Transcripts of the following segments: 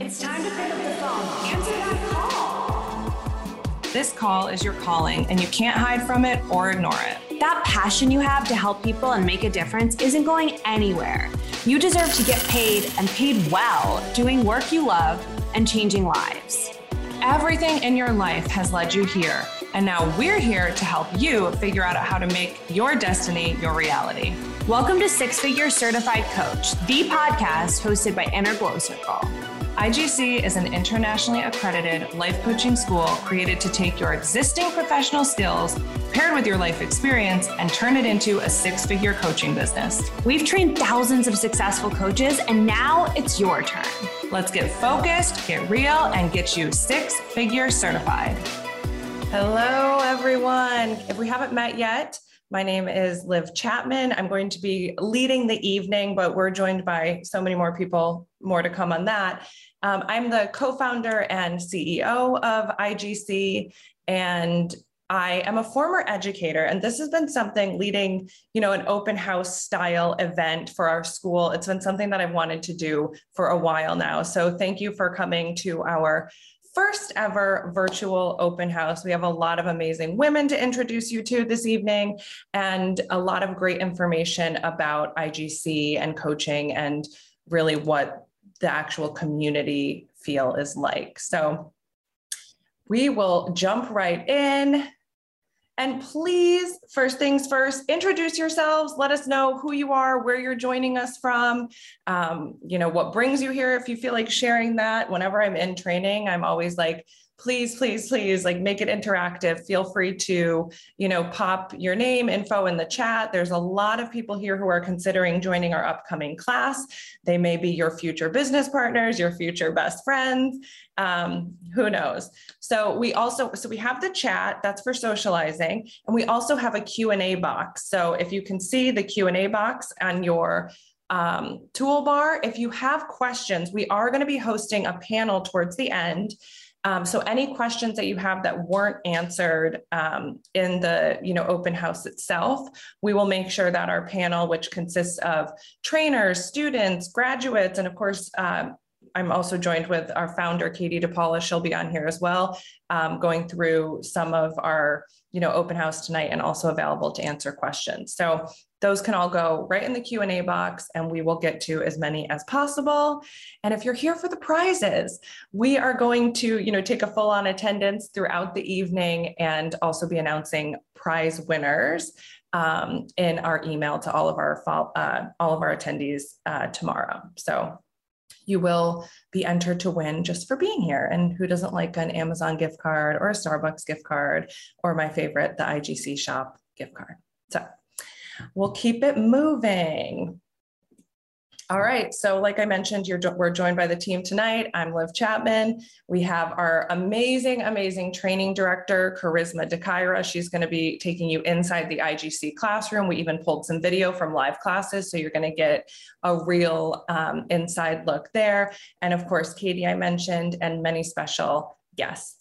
It's time to pick up the phone. Answer that call. This call is your calling, and you can't hide from it or ignore it. That passion you have to help people and make a difference isn't going anywhere. You deserve to get paid and paid well doing work you love and changing lives. Everything in your life has led you here, and now we're here to help you figure out how to make your destiny your reality. Welcome to Six Figure Certified Coach, the podcast hosted by Inner Glow Circle. IGC is an internationally accredited life coaching school created to take your existing professional skills paired with your life experience and turn it into a six figure coaching business. We've trained thousands of successful coaches, and now it's your turn. Let's get focused, get real, and get you six figure certified. Hello, everyone. If we haven't met yet, my name is Liv Chapman. I'm going to be leading the evening, but we're joined by so many more people, more to come on that. Um, I'm the co founder and CEO of IGC, and I am a former educator, and this has been something leading, you know, an open house style event for our school. It's been something that I've wanted to do for a while now. So thank you for coming to our first ever virtual open house. We have a lot of amazing women to introduce you to this evening and a lot of great information about IGC and coaching and really what the actual community feel is like. So we will jump right in. And please, first things first, introduce yourselves. Let us know who you are, where you're joining us from, um, you know, what brings you here if you feel like sharing that. Whenever I'm in training, I'm always like, please, please, please, like make it interactive. Feel free to, you know, pop your name info in the chat. There's a lot of people here who are considering joining our upcoming class. They may be your future business partners, your future best friends. Um, who knows? So we also, so we have the chat that's for socializing, and we also have a Q&A box. So if you can see the Q&A box on your um, toolbar, if you have questions, we are going to be hosting a panel towards the end um, so any questions that you have that weren't answered um, in the you know open house itself, we will make sure that our panel, which consists of trainers, students, graduates, and of course. Um, I'm also joined with our founder, Katie DePaola. She'll be on here as well, um, going through some of our, you know, open house tonight and also available to answer questions. So those can all go right in the q&a box and we will get to as many as possible and if you're here for the prizes we are going to you know take a full on attendance throughout the evening and also be announcing prize winners um, in our email to all of our uh, all of our attendees uh, tomorrow so you will be entered to win just for being here. And who doesn't like an Amazon gift card or a Starbucks gift card, or my favorite, the IGC shop gift card? So We'll keep it moving. All right. So, like I mentioned, you're we're joined by the team tonight. I'm Liv Chapman. We have our amazing, amazing training director, Charisma DeKaira. She's going to be taking you inside the IGC classroom. We even pulled some video from live classes, so you're going to get a real um, inside look there. And of course, Katie, I mentioned, and many special guests.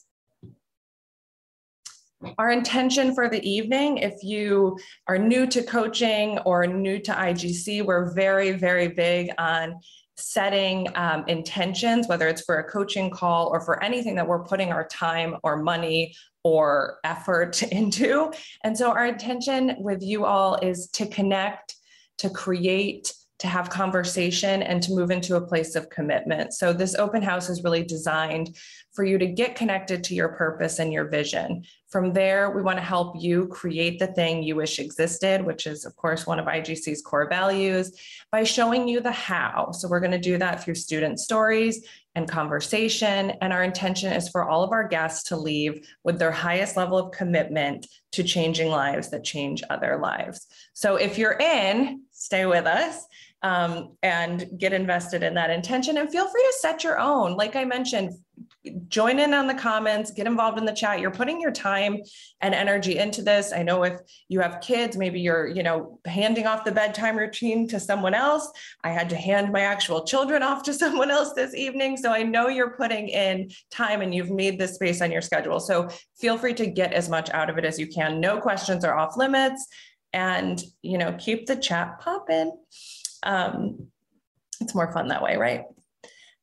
Our intention for the evening, if you are new to coaching or new to IGC, we're very, very big on setting um, intentions, whether it's for a coaching call or for anything that we're putting our time or money or effort into. And so, our intention with you all is to connect, to create, to have conversation, and to move into a place of commitment. So, this open house is really designed for you to get connected to your purpose and your vision. From there, we want to help you create the thing you wish existed, which is, of course, one of IGC's core values, by showing you the how. So, we're going to do that through student stories and conversation. And our intention is for all of our guests to leave with their highest level of commitment to changing lives that change other lives. So, if you're in, stay with us um, and get invested in that intention and feel free to set your own. Like I mentioned, join in on the comments, get involved in the chat. You're putting your time and energy into this. I know if you have kids, maybe you're, you know, handing off the bedtime routine to someone else. I had to hand my actual children off to someone else this evening. So I know you're putting in time and you've made this space on your schedule. So feel free to get as much out of it as you can. No questions are off limits and, you know, keep the chat popping. Um, it's more fun that way, right?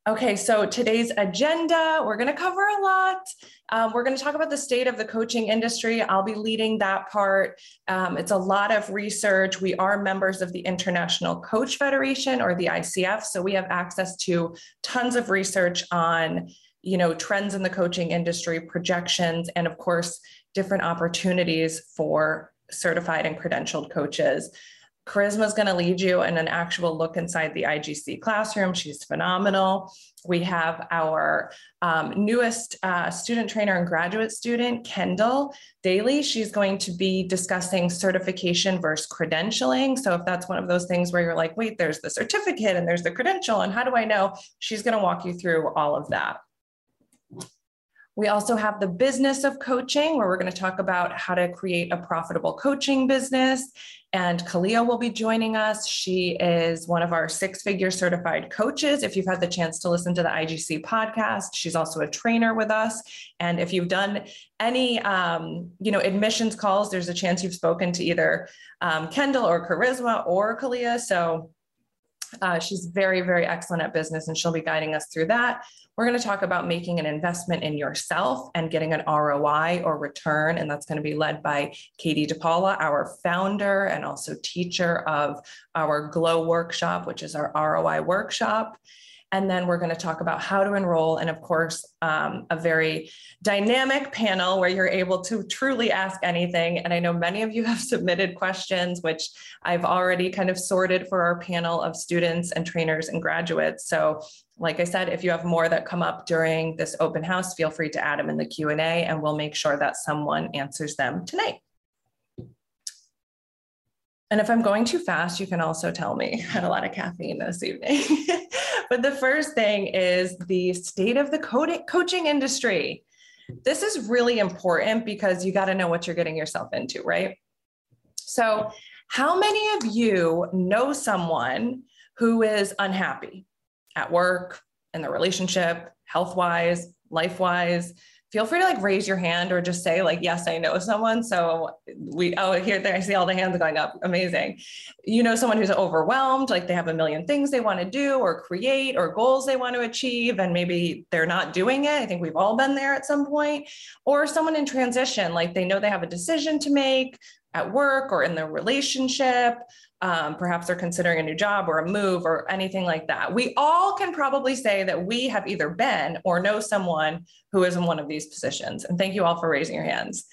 Okay, so today's agenda, we're going to cover a lot. Um, we're going to talk about the state of the coaching industry. I'll be leading that part. Um, it's a lot of research. We are members of the International Coach Federation or the ICF, so we have access to tons of research on, you know, trends in the coaching industry, projections, and of course, different opportunities for certified and credentialed coaches. Charisma is going to lead you in an actual look inside the IGC classroom. She's phenomenal. We have our um, newest uh, student trainer and graduate student, Kendall Daly. She's going to be discussing certification versus credentialing. So, if that's one of those things where you're like, wait, there's the certificate and there's the credential, and how do I know? She's going to walk you through all of that. We also have the business of coaching, where we're going to talk about how to create a profitable coaching business. And Kalia will be joining us. She is one of our six figure certified coaches. If you've had the chance to listen to the IGC podcast, she's also a trainer with us. And if you've done any, um, you know, admissions calls, there's a chance you've spoken to either um, Kendall or Charisma or Kalia. So uh, she's very, very excellent at business and she'll be guiding us through that. We're going to talk about making an investment in yourself and getting an ROI or return. And that's going to be led by Katie DePaola, our founder and also teacher of our Glow workshop, which is our ROI workshop. And then we're going to talk about how to enroll. And of course, um, a very dynamic panel where you're able to truly ask anything. And I know many of you have submitted questions, which I've already kind of sorted for our panel of students and trainers and graduates. So like I said, if you have more that come up during this open house, feel free to add them in the Q&A and we'll make sure that someone answers them tonight. And if I'm going too fast, you can also tell me. I had a lot of caffeine this evening. but the first thing is the state of the coaching industry. This is really important because you got to know what you're getting yourself into, right? So, how many of you know someone who is unhappy at work, in the relationship, health wise, life wise? Feel free to like raise your hand or just say like yes i know someone. So we oh here there i see all the hands going up. Amazing. You know someone who's overwhelmed like they have a million things they want to do or create or goals they want to achieve and maybe they're not doing it. I think we've all been there at some point. Or someone in transition like they know they have a decision to make at work or in their relationship um, perhaps they're considering a new job or a move or anything like that. We all can probably say that we have either been or know someone who is in one of these positions. And thank you all for raising your hands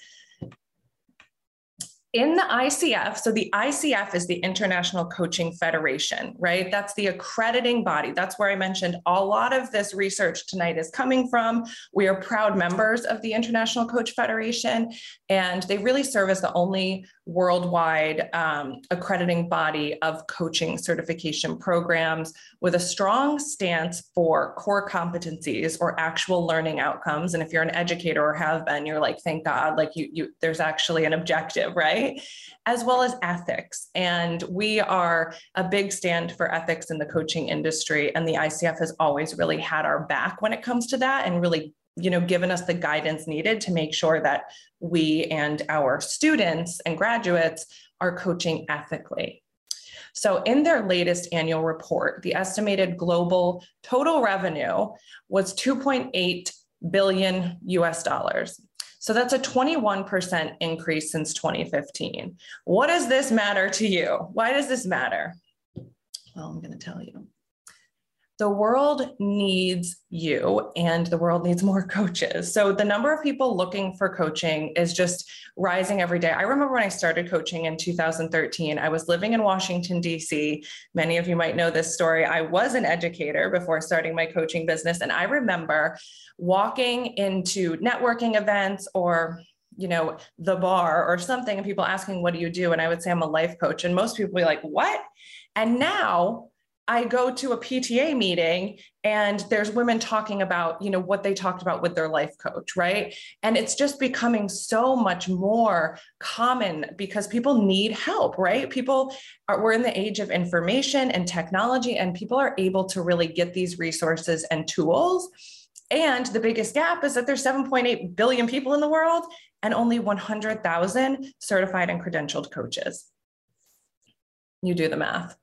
in the ICF, so the ICF is the International Coaching Federation, right? That's the accrediting body. That's where I mentioned a lot of this research tonight is coming from. We are proud members of the International Coach Federation, and they really serve as the only worldwide um, accrediting body of coaching certification programs with a strong stance for core competencies or actual learning outcomes. And if you're an educator or have been, you're like, thank God, like you, you there's actually an objective, right? Right? As well as ethics. And we are a big stand for ethics in the coaching industry. And the ICF has always really had our back when it comes to that and really you know given us the guidance needed to make sure that we and our students and graduates are coaching ethically so, in their latest annual report, the estimated global total revenue was 2.8 billion US dollars. So that's a 21% increase since 2015. What does this matter to you? Why does this matter? Well, I'm going to tell you the world needs you and the world needs more coaches. So the number of people looking for coaching is just rising every day. I remember when I started coaching in 2013, I was living in Washington, D.C. Many of you might know this story. I was an educator before starting my coaching business. And I remember walking into networking events or you know, the bar or something, and people asking, What do you do? And I would say, I'm a life coach. And most people be like, What? And now I go to a PTA meeting and there's women talking about, you know, what they talked about with their life coach, right? And it's just becoming so much more common because people need help, right? People are we're in the age of information and technology and people are able to really get these resources and tools. And the biggest gap is that there's 7.8 billion people in the world and only 100,000 certified and credentialed coaches. You do the math.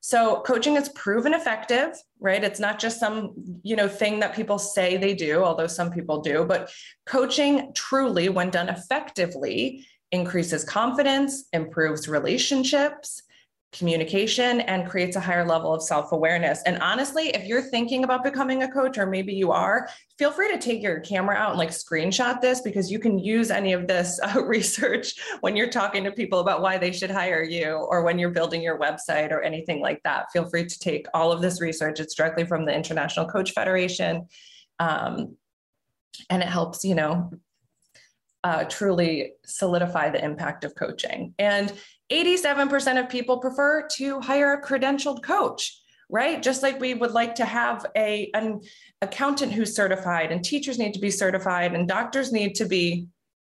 So coaching is proven effective, right? It's not just some, you know, thing that people say they do, although some people do, but coaching truly when done effectively increases confidence, improves relationships, communication and creates a higher level of self awareness. And honestly, if you're thinking about becoming a coach, or maybe you are, feel free to take your camera out and like screenshot this because you can use any of this uh, research when you're talking to people about why they should hire you or when you're building your website or anything like that. Feel free to take all of this research. It's directly from the International Coach Federation. Um, and it helps, you know, uh, truly solidify the impact of coaching. And 87% of people prefer to hire a credentialed coach right? Just like we would like to have a an accountant who's certified and teachers need to be certified and doctors need to be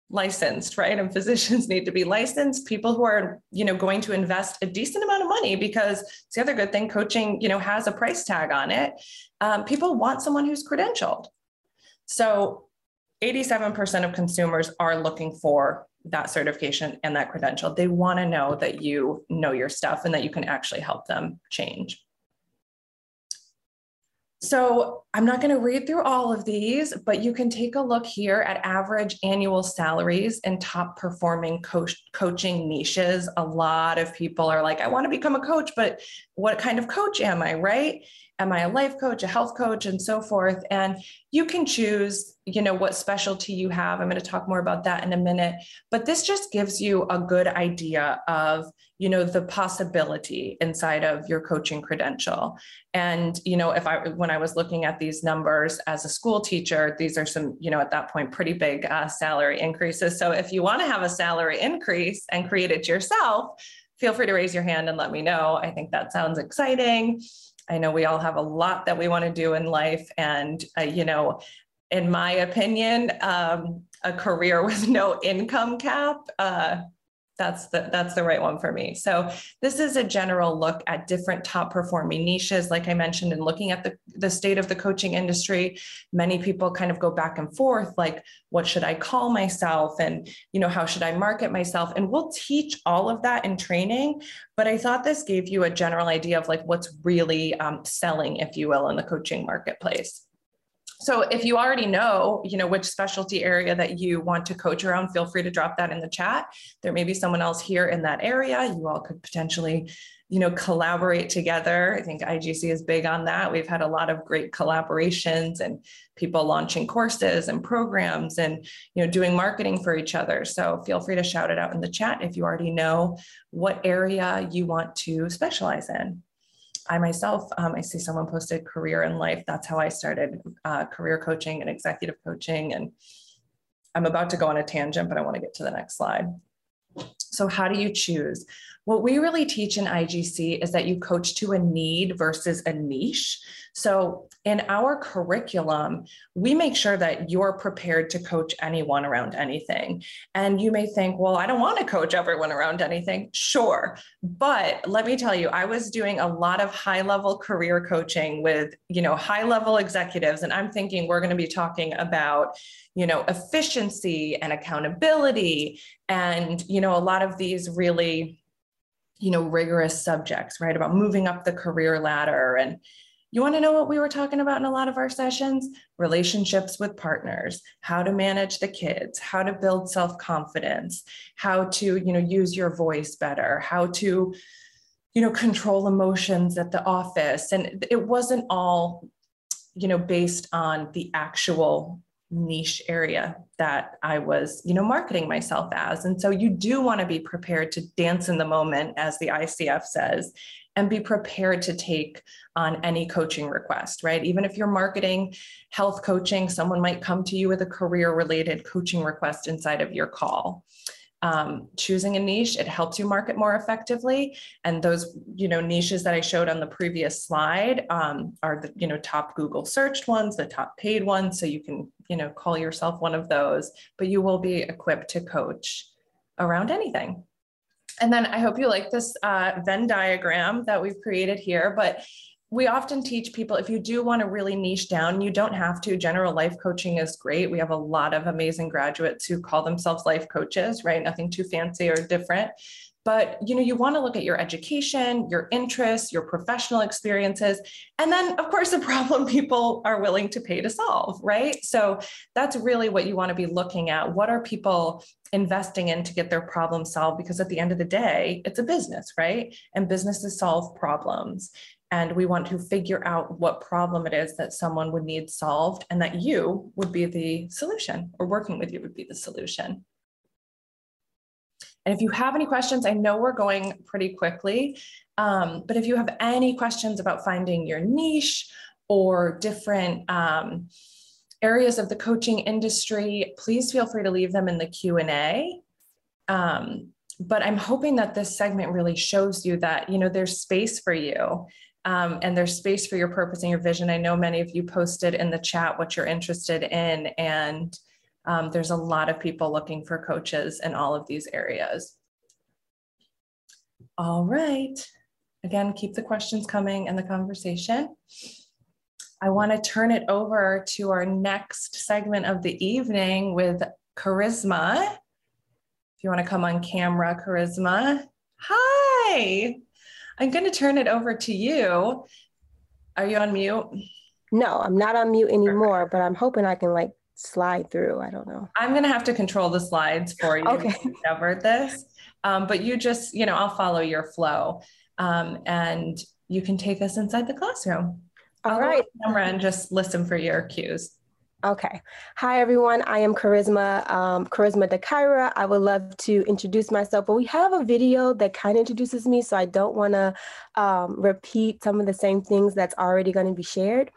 licensed right? And physicians need to be licensed. People who are you know going to invest a decent amount of money because it's the other good thing coaching you know has a price tag on it. Um, people want someone who's credentialed. So 87% of consumers are looking for that certification and that credential. They want to know that you know your stuff and that you can actually help them change. So I'm not going to read through all of these, but you can take a look here at average annual salaries in top performing coach, coaching niches. A lot of people are like, I want to become a coach, but what kind of coach am I, right? Am i a life coach a health coach and so forth. And you can choose you know what specialty you have. I'm going to talk more about that in a minute. But this just gives you a good idea of you know the possibility inside of your coaching credential. And you know if i when i was looking at these numbers as a school teacher these are some you know at that point pretty big uh, salary increases. So if you want to have a salary increase and create it yourself feel free to raise your hand and let me know. I think that sounds exciting I know we all have a lot that we want to do in life. And, uh, you know, in my opinion, um, a career with no income cap, uh, that's the that's the right one for me. So this is a general look at different top performing niches. Like I mentioned, and looking at the, the state of the coaching industry, many people kind of go back and forth, like, what should I call myself? And you know, how should I market myself? And we'll teach all of that in training. But I thought this gave you a general idea of like what's really um, selling, if you will, in the coaching marketplace. So if you already know, you know, which specialty area that you want to coach around, feel free to drop that in the chat. There may be someone else here in that area. You all could potentially, you know, collaborate together. I think IGC is big on that. We've had a lot of great collaborations and people launching courses and programs and, you know, doing marketing for each other. So feel free to shout it out in the chat if you already know what area you want to specialize in. I myself, um, I see someone posted career in life. That's how I started uh, career coaching and executive coaching. And I'm about to go on a tangent, but I want to get to the next slide. So, how do you choose? What we really teach in IGC is that you coach to a need versus a niche. So, in our curriculum, we make sure that you're prepared to coach anyone around anything. And you may think, well, I don't want to coach everyone around anything. Sure. But let me tell you, I was doing a lot of high level career coaching with, you know, high level executives. And I'm thinking we're going to be talking about, you know, efficiency and accountability and, you know, a lot of these really you know rigorous subjects right about moving up the career ladder. And you want to know what we were talking about in a lot of our sessions? Relationships with partners how to manage the kids how to build self-confidence how to you know use your voice better how to you know control emotions at the office. And it wasn't all you know based on the actual niche area that I was, you know, marketing myself as. And so you do want to be prepared to dance in the moment, as the ICF says, and be prepared to take on any coaching request, right? Even if you're marketing health coaching, someone might come to you with a career related coaching request inside of your call um, choosing a niche it helps you market more effectively. And those you know niches that i showed on the previous slide um, are the you know top google searched ones the top paid ones. So you can you know call yourself one of those but you will be equipped to coach around anything. And then i hope you like this uh, venn diagram that we've created here but we often teach people if you do want to really niche down, you don't have to. General life coaching is great. We have a lot of amazing graduates who call themselves life coaches, right? Nothing too fancy or different. but you know you want to look at your education your interests your professional experiences and then of course the problem people are willing to pay to solve right so that's really what you want to be looking at what are people investing in to get their problem solved because at the end of the day it's a business right and businesses solve problems and we want to figure out what problem it is that someone would need solved and that you would be the solution or working with you would be the solution and if you have any questions, I know we're going pretty quickly, um, but if you have any questions about finding your niche or different um, areas of the coaching industry, please feel free to leave them in the Q&A. Um, but I'm hoping that this segment really shows you that, you know, there's space for you um, and there's space for your purpose and your vision. I know many of you posted in the chat what you're interested in and um, there's a lot of people looking for coaches in all of these areas. All right. Again, keep the questions coming and the conversation. I want to turn it over to our next segment of the evening with Charisma. If you want to come on camera, Charisma. Hi. I'm going to turn it over to you. Are you on mute? No, I'm not on mute anymore, Perfect. but I'm hoping I can like slide through. I don't know. I'm going to have to control the slides for you. Okay. Covered this, um, but you just, you know, I'll follow your flow, um, and you can take us inside the classroom. All I'll right. Camera and just listen for your cues. Okay. Hi, everyone. I am Charisma, um, Charisma Dakaira. I would love to introduce myself, but we have a video that kind of introduces me, so I don't want to um, repeat some of the same things that's already going to be shared.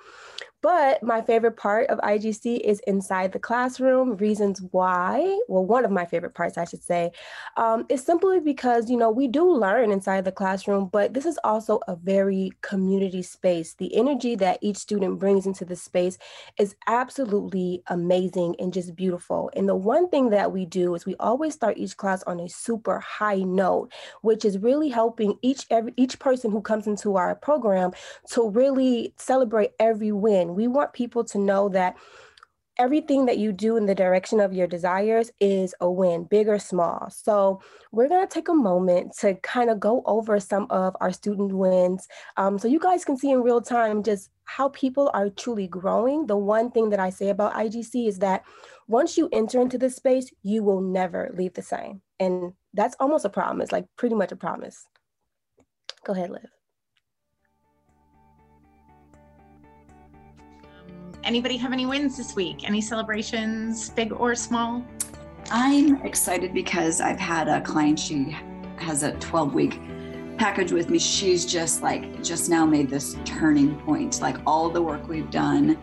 But my favorite part of IGC is inside the classroom. Reasons why, well, one of my favorite parts, I should say, um, is simply because, you know, we do learn inside the classroom, but this is also a very community space. The energy that each student brings into the space is absolutely amazing and just beautiful. And the one thing that we do is we always start each class on a super high note, which is really helping each every each person who comes into our program to really celebrate every win we want people to know that everything that you do in the direction of your desires is a win, big or small. So, we're going to take a moment to kind of go over some of our student wins um, so you guys can see in real time just how people are truly growing. The one thing that I say about IGC is that once you enter into this space, you will never leave the same. And that's almost a promise, like pretty much a promise. Go ahead, Liv. Anybody have any wins this week? Any celebrations, big or small? I'm excited because I've had a client, she has a 12 week package with me. She's just like, just now made this turning point. Like all the work we've done,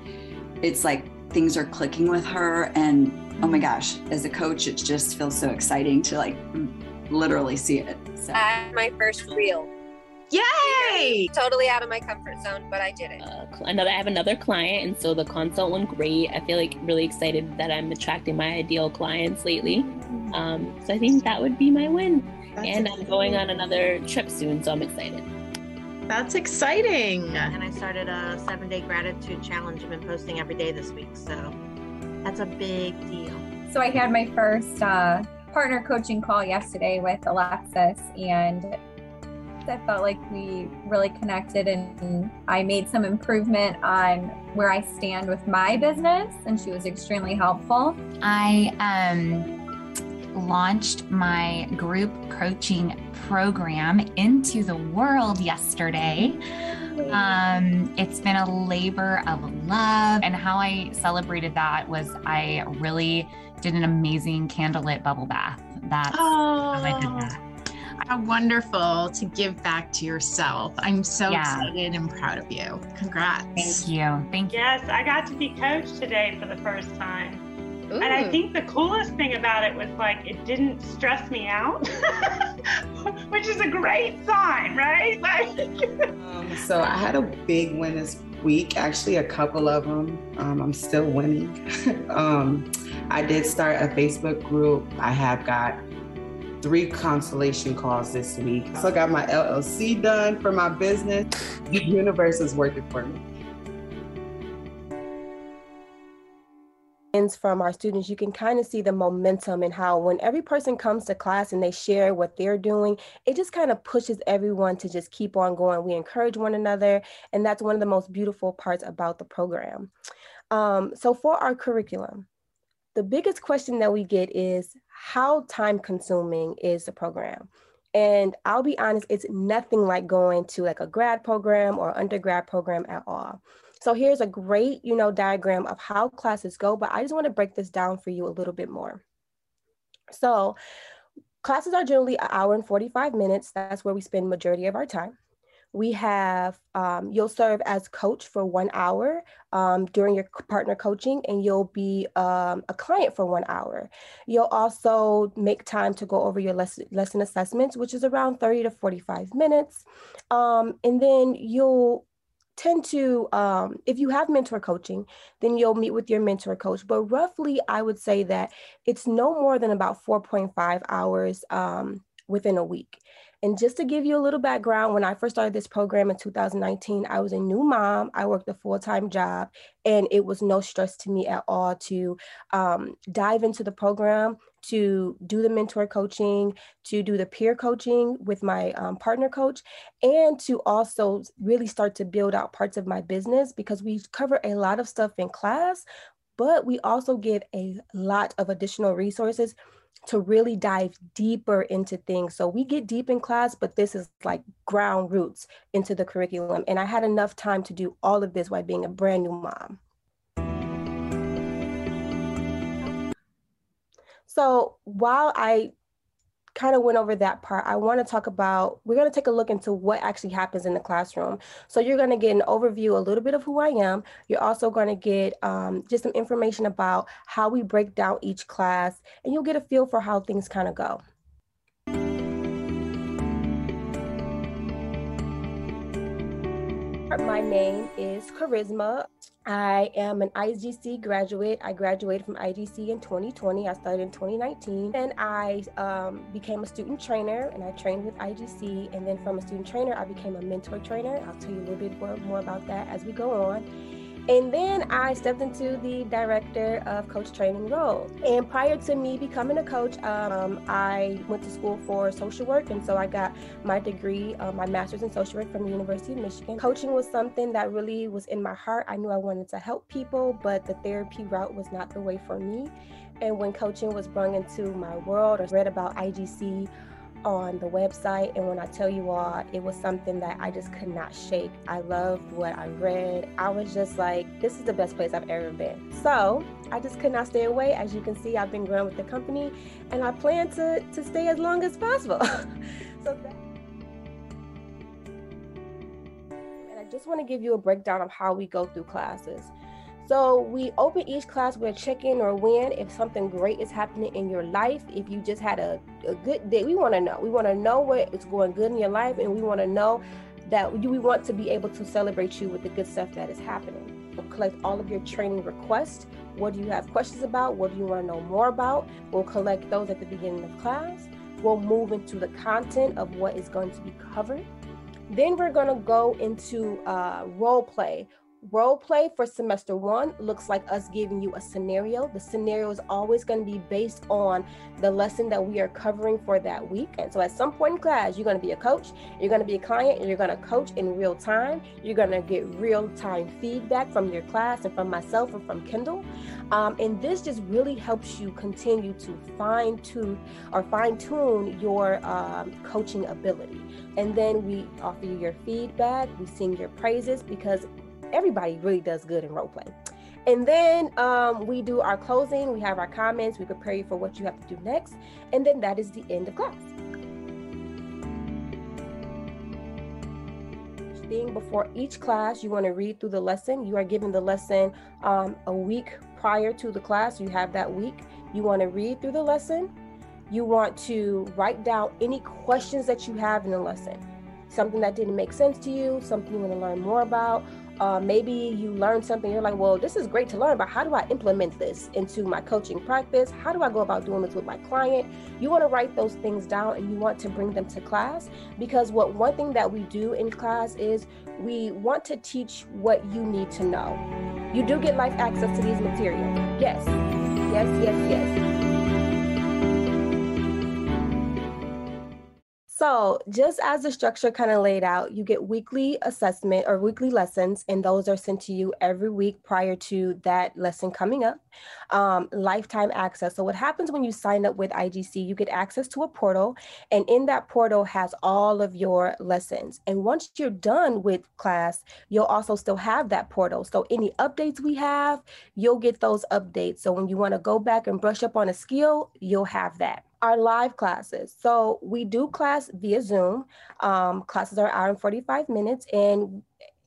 it's like things are clicking with her. And oh my gosh, as a coach, it just feels so exciting to like literally see it. So. Uh, my first reel Yay! Totally out of my comfort zone, but I did it. Uh, another, I have another client, and so the consult went great. I feel like really excited that I'm attracting my ideal clients lately. Um, so I think that would be my win. That's and exciting. I'm going on another trip soon, so I'm excited. That's exciting. And I started a seven day gratitude challenge. I've been posting every day this week, so that's a big deal. So I had my first uh, partner coaching call yesterday with Alexis, and I felt like we really connected and I made some improvement on where I stand with my business, and she was extremely helpful. I um, launched my group coaching program into the world yesterday. Um, it's been a labor of love, and how I celebrated that was I really did an amazing candlelit bubble bath. That's oh. how I did that. How wonderful to give back to yourself. I'm so yeah. excited and proud of you. Congrats. Thank you. Thank you. Yes, I got to be coached today for the first time. Ooh. And I think the coolest thing about it was like it didn't stress me out, which is a great sign, right? um, so I had a big win this week, actually, a couple of them. Um, I'm still winning. um, I did start a Facebook group. I have got three consolation calls this week. So I got my LLC done for my business. The universe is working for me. from our students, you can kind of see the momentum and how when every person comes to class and they share what they're doing, it just kind of pushes everyone to just keep on going. We encourage one another, and that's one of the most beautiful parts about the program. Um, so for our curriculum, the biggest question that we get is how time consuming is the program? And I'll be honest, it's nothing like going to like a grad program or undergrad program at all. So here's a great, you know, diagram of how classes go, but I just want to break this down for you a little bit more. So classes are generally an hour and 45 minutes. That's where we spend majority of our time. We have, um, you'll serve as coach for one hour um, during your partner coaching, and you'll be um, a client for one hour. You'll also make time to go over your lesson, lesson assessments, which is around 30 to 45 minutes. Um, and then you'll tend to um, if you have mentor coaching then you'll meet with your mentor coach but roughly i would say that it's no more than about 4.5 hours um, within a week and just to give you a little background, when I first started this program in 2019, I was a new mom. I worked a full time job, and it was no stress to me at all to um, dive into the program, to do the mentor coaching, to do the peer coaching with my um, partner coach, and to also really start to build out parts of my business because we cover a lot of stuff in class, but we also give a lot of additional resources to really dive deeper into things. So we get deep in class, but this is like ground roots into the curriculum. And I had enough time to do all of this while being a brand new mom. So while I kind of went over that part, I want to talk about, we're going to take a look into what actually happens in the classroom. So you're going to get an overview, a little bit of who I am. You're also going to get um, just some information about how we break down each class, and you'll get a feel for how things kind of go. My name is Charisma. I am an IGC graduate. I graduated from IGC in 2020. I started in 2019. And I um, became a student trainer and I trained with IGC. And then from a student trainer, I became a mentor trainer. I'll tell you a little bit more, more about that as we go on. And then I stepped into the director of coach training role. And prior to me becoming a coach, um, I went to school for social work. And so I got my degree, uh, my master's in social work from the University of Michigan. Coaching was something that really was in my heart. I knew I wanted to help people, but the therapy route was not the way for me. And when coaching was brought into my world, I read about IGC on the website. And when I tell you all, it was something that I just could not shake. I loved what I read. I was just like, this is the best place I've ever been. So I just could not stay away. As you can see, I've been growing with the company and I plan to, to stay as long as possible. so that- and I just want to give you a breakdown of how we go through classes. So we open each class with a check-in or win if something great is happening in your life. If you just had a, a good day, we want to know. We want to know what is going good in your life, and we want to know that we want to be able to celebrate you with the good stuff that is happening. We'll collect all of your training requests. What do you have questions about? What do you want to know more about? We'll collect those at the beginning of class. We'll move into the content of what is going to be covered. Then we're going to go into uh, role play Role play for semester one looks like us giving you a scenario. The scenario is always going to be based on the lesson that we are covering for that week. And so at some point in class, you're going to be a coach, you're going to be a client, and you're going to coach in real time. You're going to get real time feedback from your class and from myself and from Kendall. Um, and this just really helps you continue to fine tune or fine tune your um, coaching ability. And then we offer you your feedback, we sing your praises because everybody really does good in role play. And then um, we do our closing, we have our comments, we prepare you for what you have to do next, and then that is the end of class. Thing before each class, you want to read through the lesson. You are given the lesson um, a week prior to the class. You have that week. You want to read through the lesson. You want to write down any questions that you have in the lesson. Something that didn't make sense to you, something you want to learn more about, uh, maybe you learn something, you're like, well, this is great to learn, but how do I implement this into my coaching practice? How do I go about doing this with my client? You want to write those things down and you want to bring them to class because what one thing that we do in class is we want to teach what you need to know. You do get life access to these materials. Yes, yes, yes, yes. So, just as the structure kind of laid out, you get weekly assessment or weekly lessons, and those are sent to you every week prior to that lesson coming up. Um, lifetime access. So, what happens when you sign up with IGC, you get access to a portal, and in that portal has all of your lessons. And once you're done with class, you'll also still have that portal. So, any updates we have, you'll get those updates. So, when you want to go back and brush up on a skill, you'll have that our live classes. So we do class via Zoom. Um, classes are hour and 45 minutes. And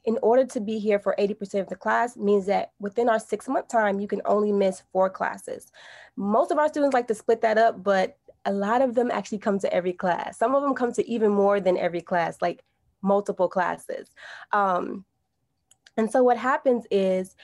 in order to be here for 80% of the class means that within our six month time, you can only miss four classes. Most of our students like to split that up, but a lot of them actually come to every class. Some of them come to even more than every class, like multiple classes. Um, and so what happens is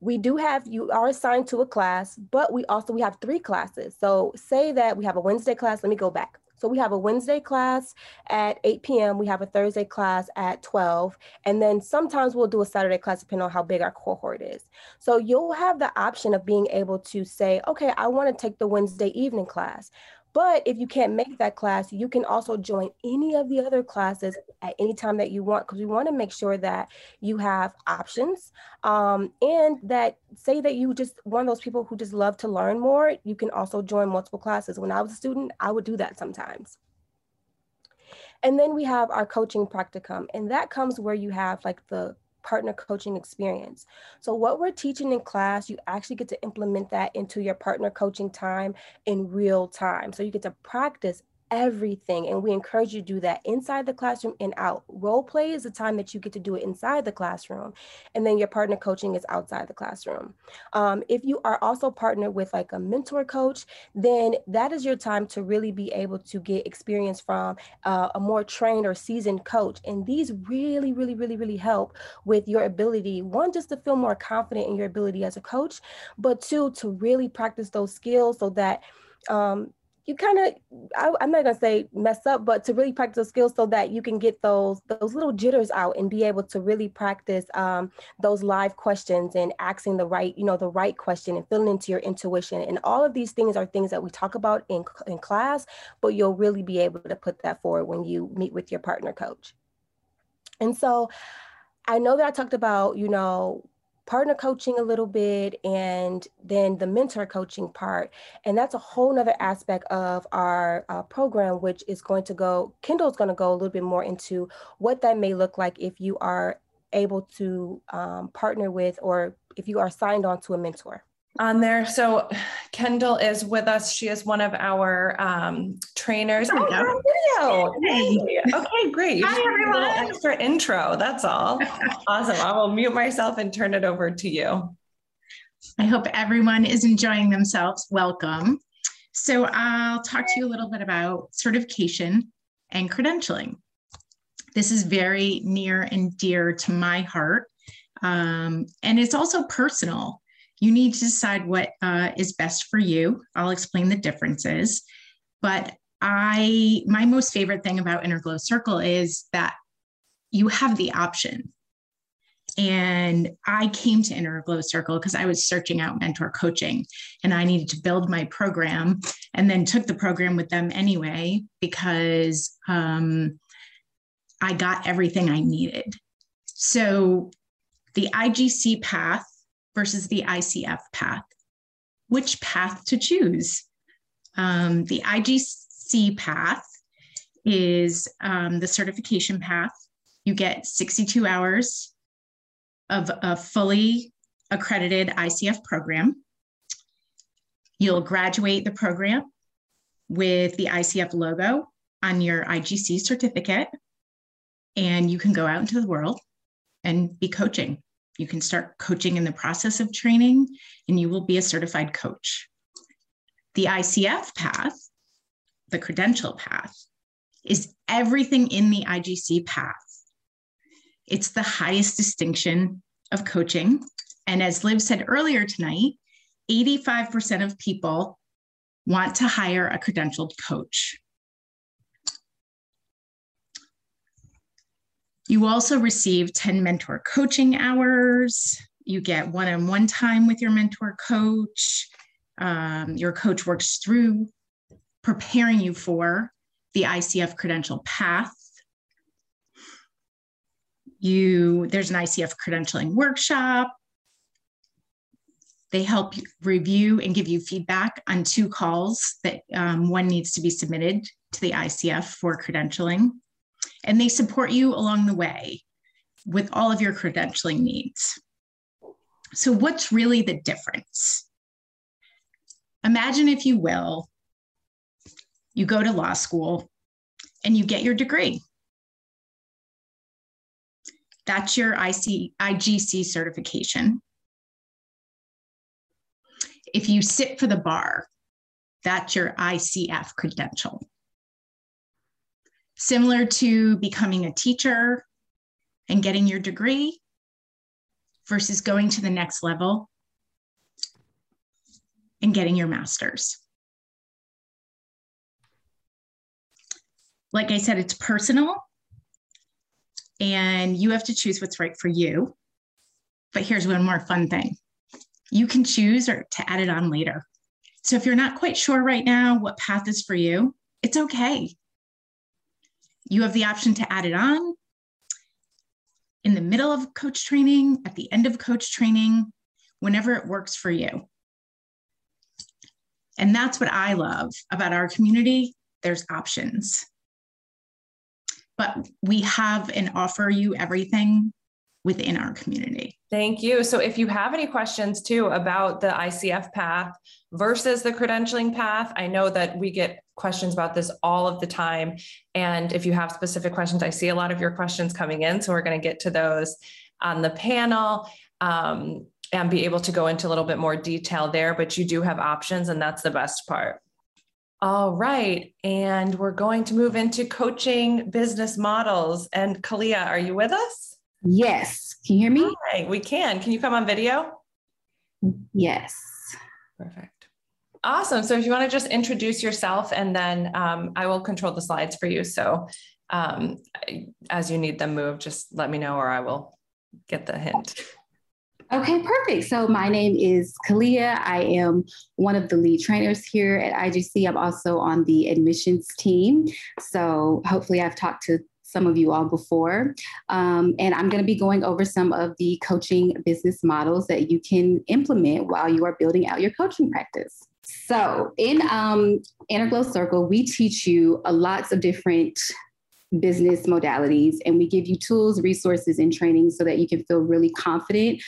we do have you are assigned to a class but we also we have three classes so say that we have a wednesday class let me go back so we have a wednesday class at 8 p.m we have a thursday class at 12 and then sometimes we'll do a saturday class depending on how big our cohort is. So you'll have the option of being able to say okay i want to take the wednesday evening class but if you can't make that class, you can also join any of the other classes at any time that you want because we want to make sure that you have options um, and that say that you just one of those people who just love to learn more, you can also join multiple classes. When I was a student, I would do that sometimes. And then we have our coaching practicum, and that comes where you have like the partner coaching experience. So, what we're teaching in class, you actually get to implement that into your partner coaching time in real time. So, you get to practice everything. And we encourage you to do that inside the classroom and out. Role play is the time that you get to do it inside the classroom. And then your partner coaching is outside the classroom. Um, if you are also partnered with like a mentor coach, then that is your time to really be able to get experience from uh, a more trained or seasoned coach. And these really, really, really, really help with your ability, one, just to feel more confident in your ability as a coach, but two, to really practice those skills so that um, you kind of i'm not to say mess up but to really practice those skills so that you can get those those little jitters out and be able to really practice um, those live questions and asking the right you know the right question and filling into your intuition. And all of these things are things that we talk about in, in class but you'll really be able to put that forward when you meet with your partner coach. And so i know that i talked about you know partner coaching a little bit and then the mentor coaching part and that's a whole nother aspect of our uh, program which is going to go kendall's going to go a little bit more into what that may look like if you are able to um, partner with or if you are signed on to a mentor on there. So Kendall is with us. She is one of our um, trainers. Oh, video. Hey. Okay, great. Hi, everyone. A little extra intro. That's all. awesome. I will mute myself and turn it over to you. I hope everyone is enjoying themselves. Welcome. So I'll talk to you a little bit about certification and credentialing. This is very near and dear to my heart. Um, and it's also personal you need to decide what uh, is best for you. I'll explain the differences. But I, my most favorite thing about Inner Glow Circle is that you have the option. And I came to Inner Glow Circle because I was searching out mentor coaching and I needed to build my program and then took the program with them anyway because um, I got everything I needed. So the IGC path versus the ICF path. Which path to choose? Um, the IGC path is um, the certification path. You get 62 hours of a fully accredited ICF program. You'll graduate the program with the ICF logo on your IGC certificate, and you can go out into the world and be coaching. You can start coaching in the process of training, and you will be a certified coach. The ICF path, the credential path, is everything in the IGC path. It's the highest distinction of coaching. And as Liv said earlier tonight, 85% of people want to hire a credentialed coach. You also receive 10 mentor coaching hours. you get one on one time with your mentor coach. Um, your coach works through preparing you for the ICF credential path. You there's an ICF credentialing workshop. They help review and give you feedback on two calls that um, one needs to be submitted to the ICF for credentialing. And they support you along the way with all of your credentialing needs. So, what's really the difference? Imagine, if you will, you go to law school and you get your degree. That's your IC, IGC certification. If you sit for the bar, that's your ICF credential. Similar to becoming a teacher and getting your degree versus going to the next level and getting your master's. Like I said, it's personal and you have to choose what's right for you. But here's one more fun thing you can choose or to add it on later. So if you're not quite sure right now what path is for you, it's okay. You have the option to add it on in the middle of coach training, at the end of coach training, whenever it works for you. And that's what I love about our community. There's options. But we have and offer you everything within our community. Thank you. So, if you have any questions too about the ICF path versus the credentialing path, I know that we get questions about this all of the time. And if you have specific questions, I see a lot of your questions coming in. So, we're going to get to those on the panel. Um, and be able to go into a little bit more detail there, but you do have options, and that's the best part. All right. And we're going to move into coaching business models. And Kalia, are you with us? Yes. Can you hear me? Hi, we can. Can you come on video? Yes. Perfect. Awesome. So if you want to just introduce yourself and then um, I will control the slides for you. So um, as you need them moved, just let me know or I will get the hint. Okay, perfect. So my name is Kalia. I am one of the lead trainers here at IGC. I'm also on the admissions team. So hopefully I've talked to some of you all before. Um, and I'm going to be going over some of the coaching business models that you can implement while you are building out your coaching practice. So in um, Inner Glow Circle, we teach you a lots of different business modalities and we give you tools, resources, and training so that you can feel really confident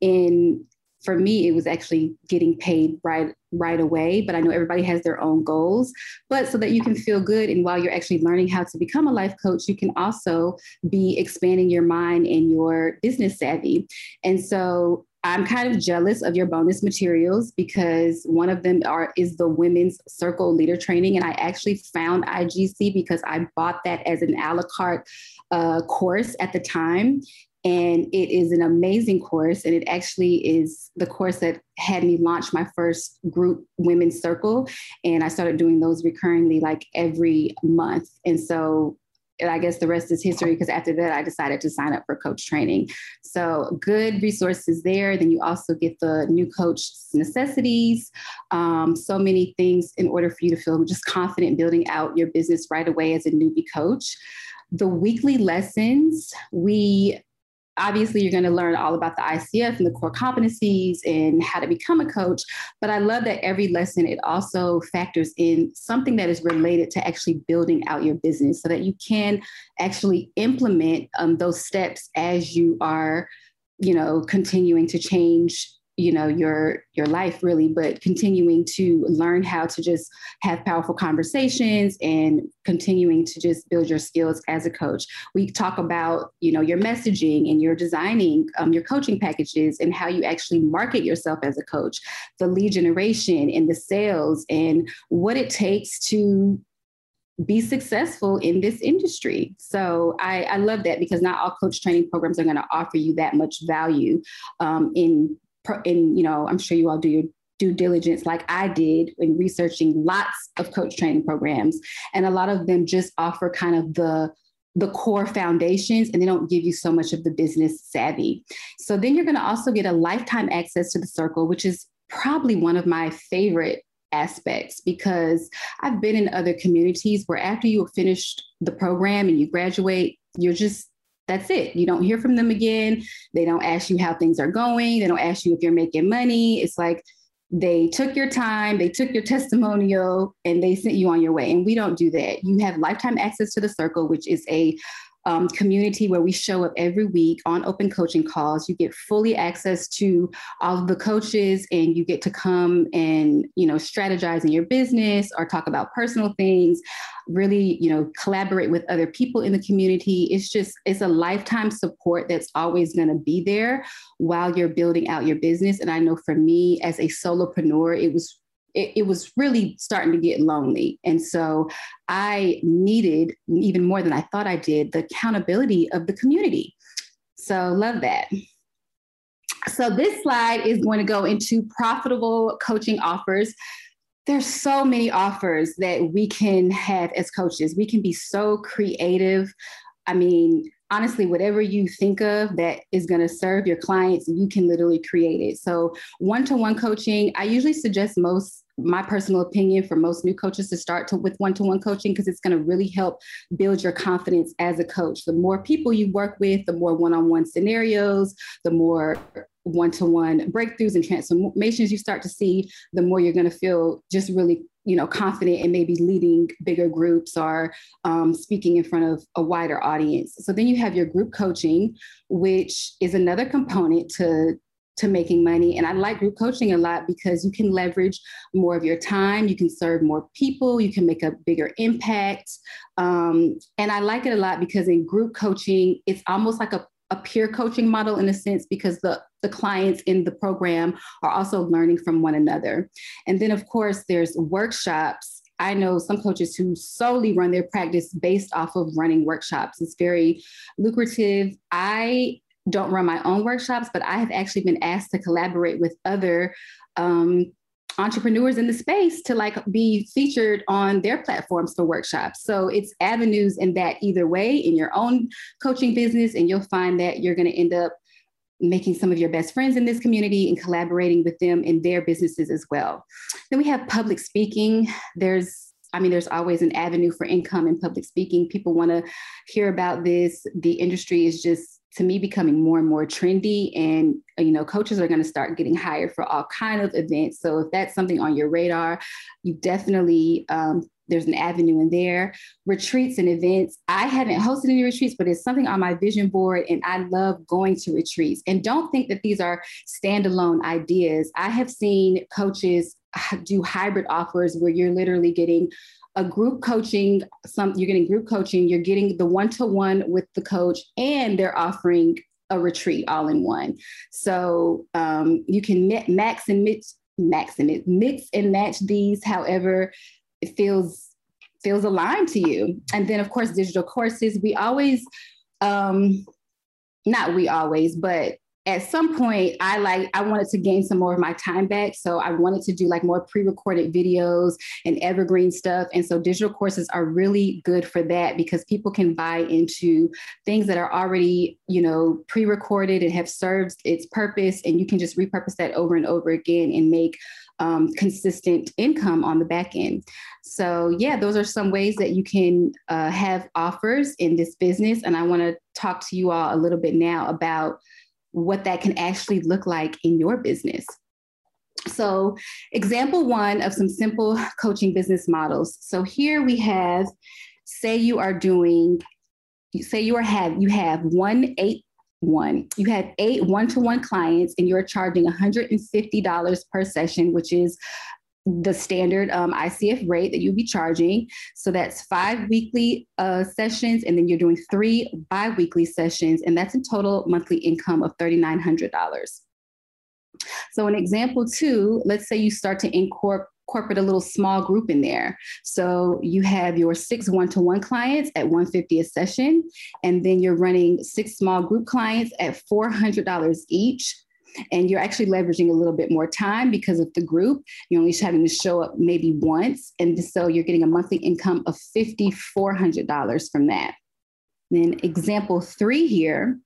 in for me, it was actually getting paid right right away. But I know everybody has their own goals. But so that you can feel good, and while you're actually learning how to become a life coach, you can also be expanding your mind and your business savvy. And so I'm kind of jealous of your bonus materials because one of them are is the women's circle leader training, and I actually found IGC because I bought that as an a la carte uh, course at the time, and it is an amazing course. And it actually is the course that had me launch my first group women's circle. And I started doing those recurringly like every month. And so I guess the rest is history because after that, I decided to sign up for coach training. So, good resources there. Then you also get the new coach necessities, um, so many things in order for you to feel just confident building out your business right away as a newbie coach. The weekly lessons, we obviously you're going to learn all about the ICF and the core competencies and how to become a coach. But I love that every lesson, it also factors in something that is related to actually building out your business so that you can actually implement um, those steps as you are, you know, continuing to change you know your your life really but continuing to learn how to just have powerful conversations and continuing to just build your skills as a coach we talk about you know your messaging and your designing um, your coaching packages and how you actually market yourself as a coach the lead generation and the sales and what it takes to be successful in this industry. So I, I, love that because not all coach training programs are going to offer you that much value um, in and you know, I'm sure you all do your due diligence like I did in researching lots of coach training programs. And a lot of them just offer kind of the the core foundations and they don't give you so much of the business savvy. So then you're going to also get a lifetime access to the circle, which is probably one of my favorite aspects because I've been in other communities where after you have finished the program and you graduate, you're just that's it. You don't hear from them again. They don't ask you how things are going. They don't ask you if you're making money. It's like they took your time, they took your testimonial, and they sent you on your way. And we don't do that. You have lifetime access to the circle, which is a um, community where we show up every week on open coaching calls. You get fully access to all of the coaches, and you get to come and you know strategize in your business or talk about personal things. Really, you know, collaborate with other people in the community. It's just it's a lifetime support that's always going to be there while you're building out your business. And I know for me as a solopreneur, it was it, it, was really starting to get lonely. And so I needed, even more than I thought I did, the accountability of the community. So, love that. So, this slide is going to go into profitable coaching offers. There's so many offers that we can have as coaches. We can be so creative. I mean, honestly, whatever you think of that is going to serve your clients, you can literally create it. So, one to one coaching, I usually suggest most my personal opinion for most new coaches to start to, with one-to-one coaching because it's going to really help build your confidence as a coach the more people you work with the more one-on-one scenarios the more one-to-one breakthroughs and transformations you start to see the more you're going to feel just really you know confident in maybe leading bigger groups or um, speaking in front of a wider audience so then you have your group coaching which is another component to to making money. And I like group coaching a lot because you can leverage more of your time, you can serve more people, you can make a bigger impact. Um, and I like it a lot because in group coaching, it's almost like a, a peer coaching model in a sense because the, the clients in the program are also learning from one another. And then, of course, there's workshops I know some coaches who solely run their practice based off of running workshops. It's very lucrative. I don't run my own workshops, but I have actually been asked to collaborate with other um, entrepreneurs in the space to like be featured on their platforms for workshops. So it's avenues in that either way in your own coaching business, and you'll find that you're going to end up making some of your best friends in this community and collaborating with them in their businesses as well. Then we have public speaking. There's I mean, there's always an avenue for income in public speaking. People want to hear about this. The industry is just to me becoming more and more trendy and you know coaches are going to start getting hired for all kind of events so if that's something on your radar you definitely um, there's an avenue in there retreats and events. I haven't hosted any retreats but it's something on my vision board and i love going to retreats. And don't think that these are standalone ideas. I have seen coaches do hybrid offers where you're literally getting a group coaching some you're getting group coaching you're getting the one-to-one with the coach and they're offering a retreat all in one. So um, you can max and mix max and mix and match these however it feels feels aligned to you. And then of course digital courses we always um not we always but at some point i like i wanted to gain some more of my time back. So i wanted to do like more pre-recorded videos and evergreen stuff. And so digital courses are really good for that because people can buy into things that are already you know pre-recorded and have served its purpose. And you can just repurpose that over and over again and make um, consistent income on the back end. So, yeah, those are some ways that you can uh, have offers in this business. And I want to talk to you all a little bit now about what that can actually look like in your business. So, example one of some simple coaching business models. So, here we have say you are doing, say you are have you have one eight one. You have eight one-to-one clients and you're charging $150 per session, which is the standard um, ICF rate that you'll be charging. So that's five weekly uh, sessions, and then you're doing three bi weekly sessions, and that's a total monthly income of $3,900. So, an example two, let's say you start to incorporate corporate a little small group in there. So you have your six one-to-one clients at 150 a session, and then you're running six small group clients at $400 each and you're actually leveraging a little bit more time because of the group. You're only having to show up maybe once. And so you're getting a monthly income of $5,400 from that. Then example three here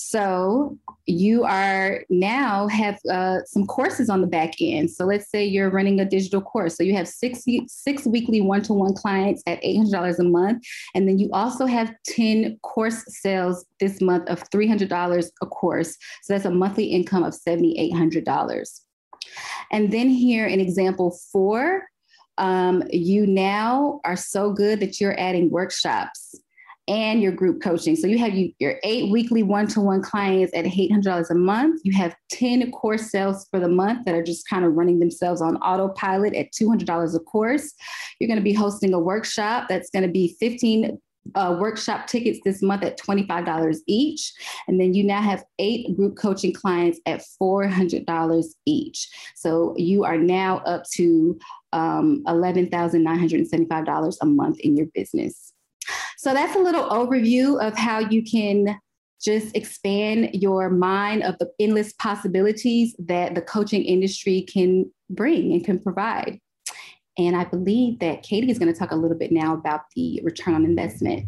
so you are now have uh, some courses on the back end. So let's say you're running a digital course. So you have six, six weekly one-to-one clients at $800 a month. And then you also have 10 course sales this month of $300 a course. So that's a monthly income of $7,800. And then here in example four, um, you now are so good that you're adding workshops and your group coaching. So you have you, your eight weekly one-to-one clients at $800 a month. You have 10 course sales for the month that are just kind of running themselves on autopilot at $200 a course. You're going to be hosting a workshop that's going to be 15 uh, workshop tickets this month at $25 each. And then you now have eight group coaching clients at $400 each. So you are now up to um, $11,975 a month in your business. So that's a little overview of how you can just expand your mind of the endless possibilities that the coaching industry can bring and can provide. And I believe that Katie is going to talk a little bit now about the return on investment.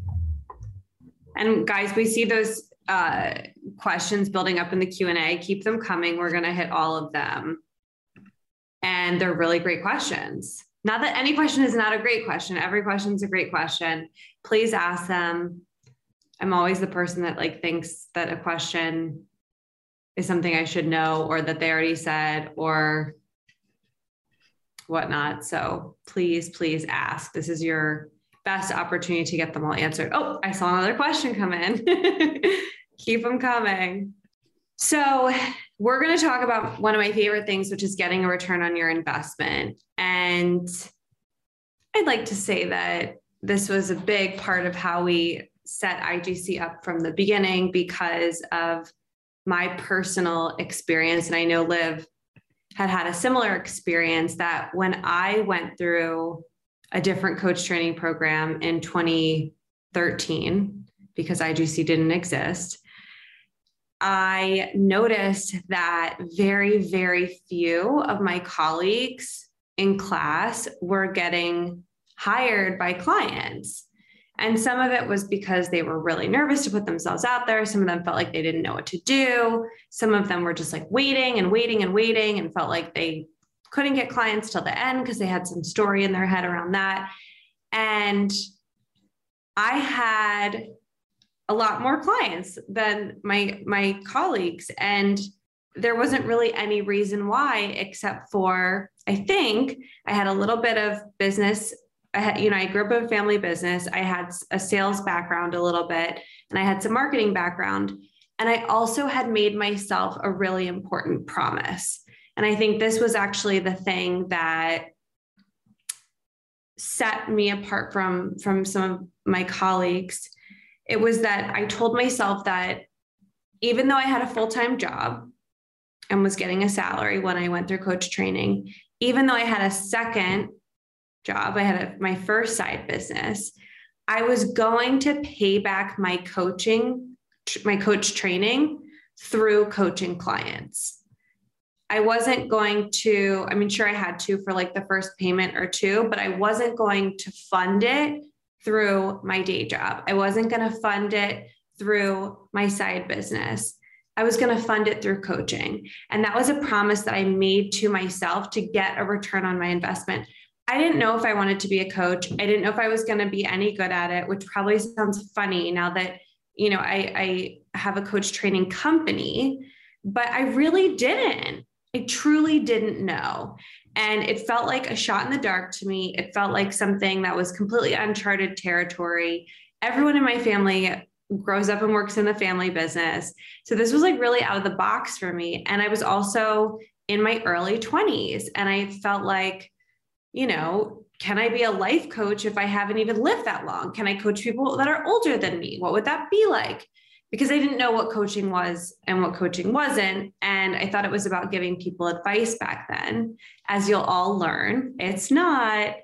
And guys, we see those uh, questions building up in the Q&A. Keep them coming. We're going to hit all of them. And they're really great questions. Not that any question is not a great question. Every question is a great question. Please ask them. I'm always the person that like thinks that a question is something I should know or that they already said or whatnot. So please, please ask. This is your best opportunity to get them all answered. Oh, I saw another question come in. Keep them coming. So, we're going to talk about one of my favorite things, which is getting a return on your investment. And I'd like to say that this was a big part of how we set IGC up from the beginning because of my personal experience. And I know Liv had had a similar experience that when I went through a different coach training program in 2013, because IGC didn't exist, I noticed that very, very few of my colleagues in class were getting hired by clients. And some of it was because they were really nervous to put themselves out there. Some of them felt like they didn't know what to do. Some of them were just like waiting and waiting and waiting and felt like they couldn't get clients till the end because they had some story in their head around that. And I had a lot more clients than my my colleagues. And there wasn't really any reason why except for i think i had a little bit of business. I had you know i grew up in a family business. I had a sales background a little bit and i had some marketing background. And i also had made myself a really important promise. And i think this was actually the thing that set me apart from from some of my colleagues it was that I told myself that even though I had a full time job and was getting a salary when I went through coach training, even though I had a second job, I had a, my first side business, I was going to pay back my coaching, my coach training through coaching clients. I wasn't going to, I mean, sure, I had to for like the first payment or two, but I wasn't going to fund it through my day job. I wasn't going to fund it through my side business. I was going to fund it through coaching. And that was a promise that I made to myself to get a return on my investment. I didn't know if I wanted to be a coach. I didn't know if I was going to be any good at it, which probably sounds funny now that, you know, I, I have a coach training company, but I really didn't. I truly didn't know. And it felt like a shot in the dark to me. It felt like something that was completely uncharted territory. Everyone in my family grows up and works in the family business. So this was like really out of the box for me. And I was also in my early 20s. And I felt like, you know, can I be a life coach if I haven't even lived that long? Can I coach people that are older than me? What would that be like? Because I didn't know what coaching was and what coaching wasn't. And I thought it was about giving people advice back then. As you'll all learn, it's not.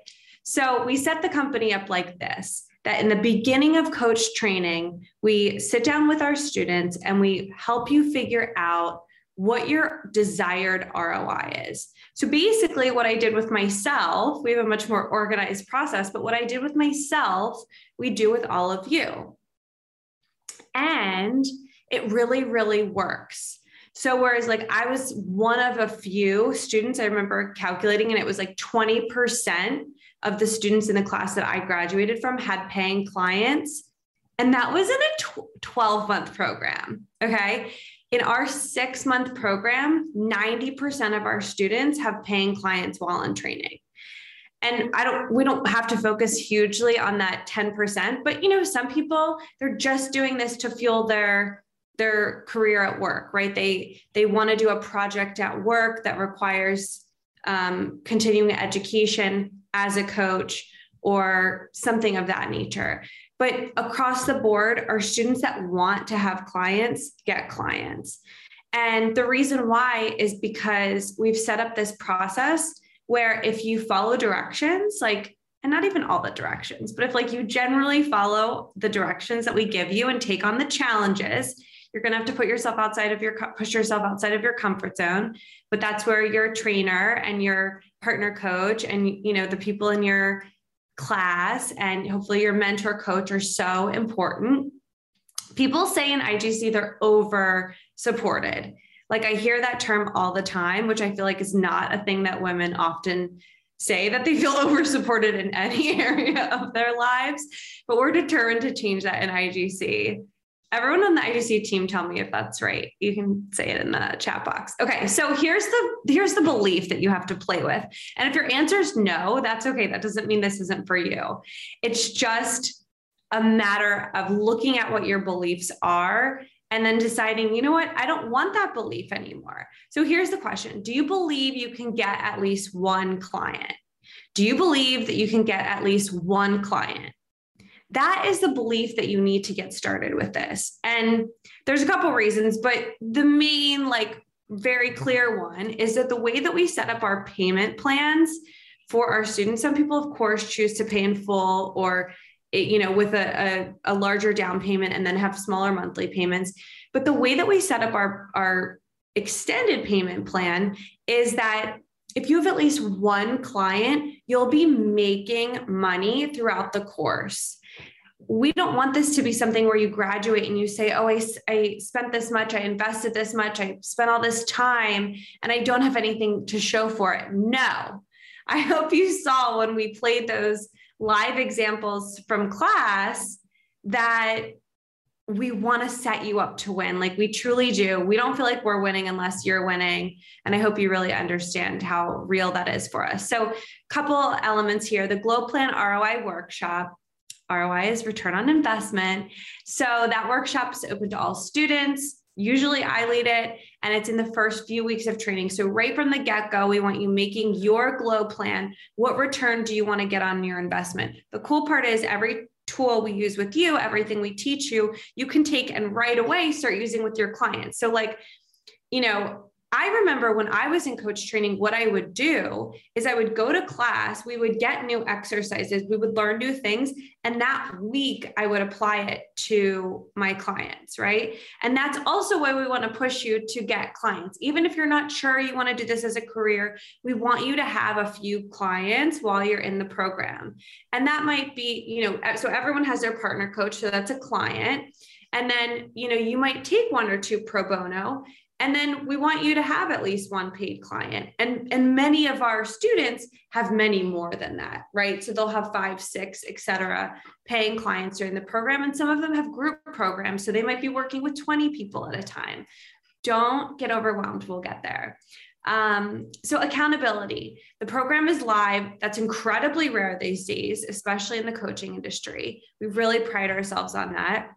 So we set the company up like this that in the beginning of coach training, we sit down with our students and we help you figure out what your desired ROI is. So basically, what I did with myself, we have a much more organized process, but what I did with myself, we do with all of you and it really, really works. So, whereas like I was one of a few students, I remember calculating, and it was like 20% of the students in the class that I graduated from had paying clients. And that was in a 12 month program. Okay. In our six month program, 90% of our students have paying clients while in training. And I don't, we don't have to focus hugely on that 10%, but you know, some people, they're just doing this to fuel their their career at work right they they want to do a project at work that requires um, continuing education as a coach or something of that nature but across the board, our students that want to have clients get clients. And the reason why is because we've set up this process where if you follow directions, like, and not even all the directions, but if like you generally follow the directions that we give you and take on the challenges, you're going to have to put yourself outside of your push yourself outside of your comfort zone but that's where your trainer and your partner coach and you know the people in your class and hopefully your mentor coach are so important. People say in IGC they're over supported. Like I hear that term all the time, which I feel like is not a thing that women often say that they feel over supported in any area of their lives. But we're determined to change that in IGC everyone on the IGC team tell me if that's right. You can say it in the chat box. Okay, so here's the here's the belief that you have to play with. And if your answer is no, that's okay. That doesn't mean this isn't for you. It's just a matter of looking at what your beliefs are and then deciding, you know what, I don't want that belief anymore. So here's the question Do you believe you can get at least one client? Do you believe that you can get at least one client? that is the belief that you need to get started with this. And there's a couple reasons, but the main, like, very clear one is that the way that we set up our payment plans for our students, some people, of course, choose to pay in full or you know with a, a, a larger down payment and then have smaller monthly payments but the way that we set up our our extended payment plan is that if you have at least one client, you'll be making money throughout the course we don't want this to be something where you graduate and you say, Oh, I, I spent this much, I invested this much, I spent all this time, and I don't have anything to show for it. No. I hope you saw when we played those live examples from class that we want to set you up to win. Like we truly do. We don't feel like we're winning unless you're winning. And I hope you really understand how real that is for us. So, couple elements here the Glow Plan ROI workshop ROI is return on investment. So that workshop is open to all students. Usually I lead it and it's in the first few weeks of training. So right from the get-go, we want you making your glow plan. What return do you want to get on your investment? The cool part is every tool we use with you, everything we teach you, you can take and right away start using with your clients. So like, you know, I remember when I was in coach training, what I would do is I would go to class, we would get new exercises, we would learn new things. And that week I would apply it to my clients, right? And that's also why we want to push you to get clients. Even if you're not sure you want to do this as a career, we want you to have a few clients while you're in the program. And that might be, you know, so everyone has their partner coach. So that's a client. And then, you know, you might take one or two pro bono and then we want you to have at least one paid client. And and many of our students have many more than that right? So they'll have five six etc paying clients during the program. And some of them have group programs so they might be working with 20 people at a time. Don't get overwhelmed we'll get there. Um, so accountability. The program is live. That's incredibly rare these days especially in the coaching industry. We really pride ourselves on that.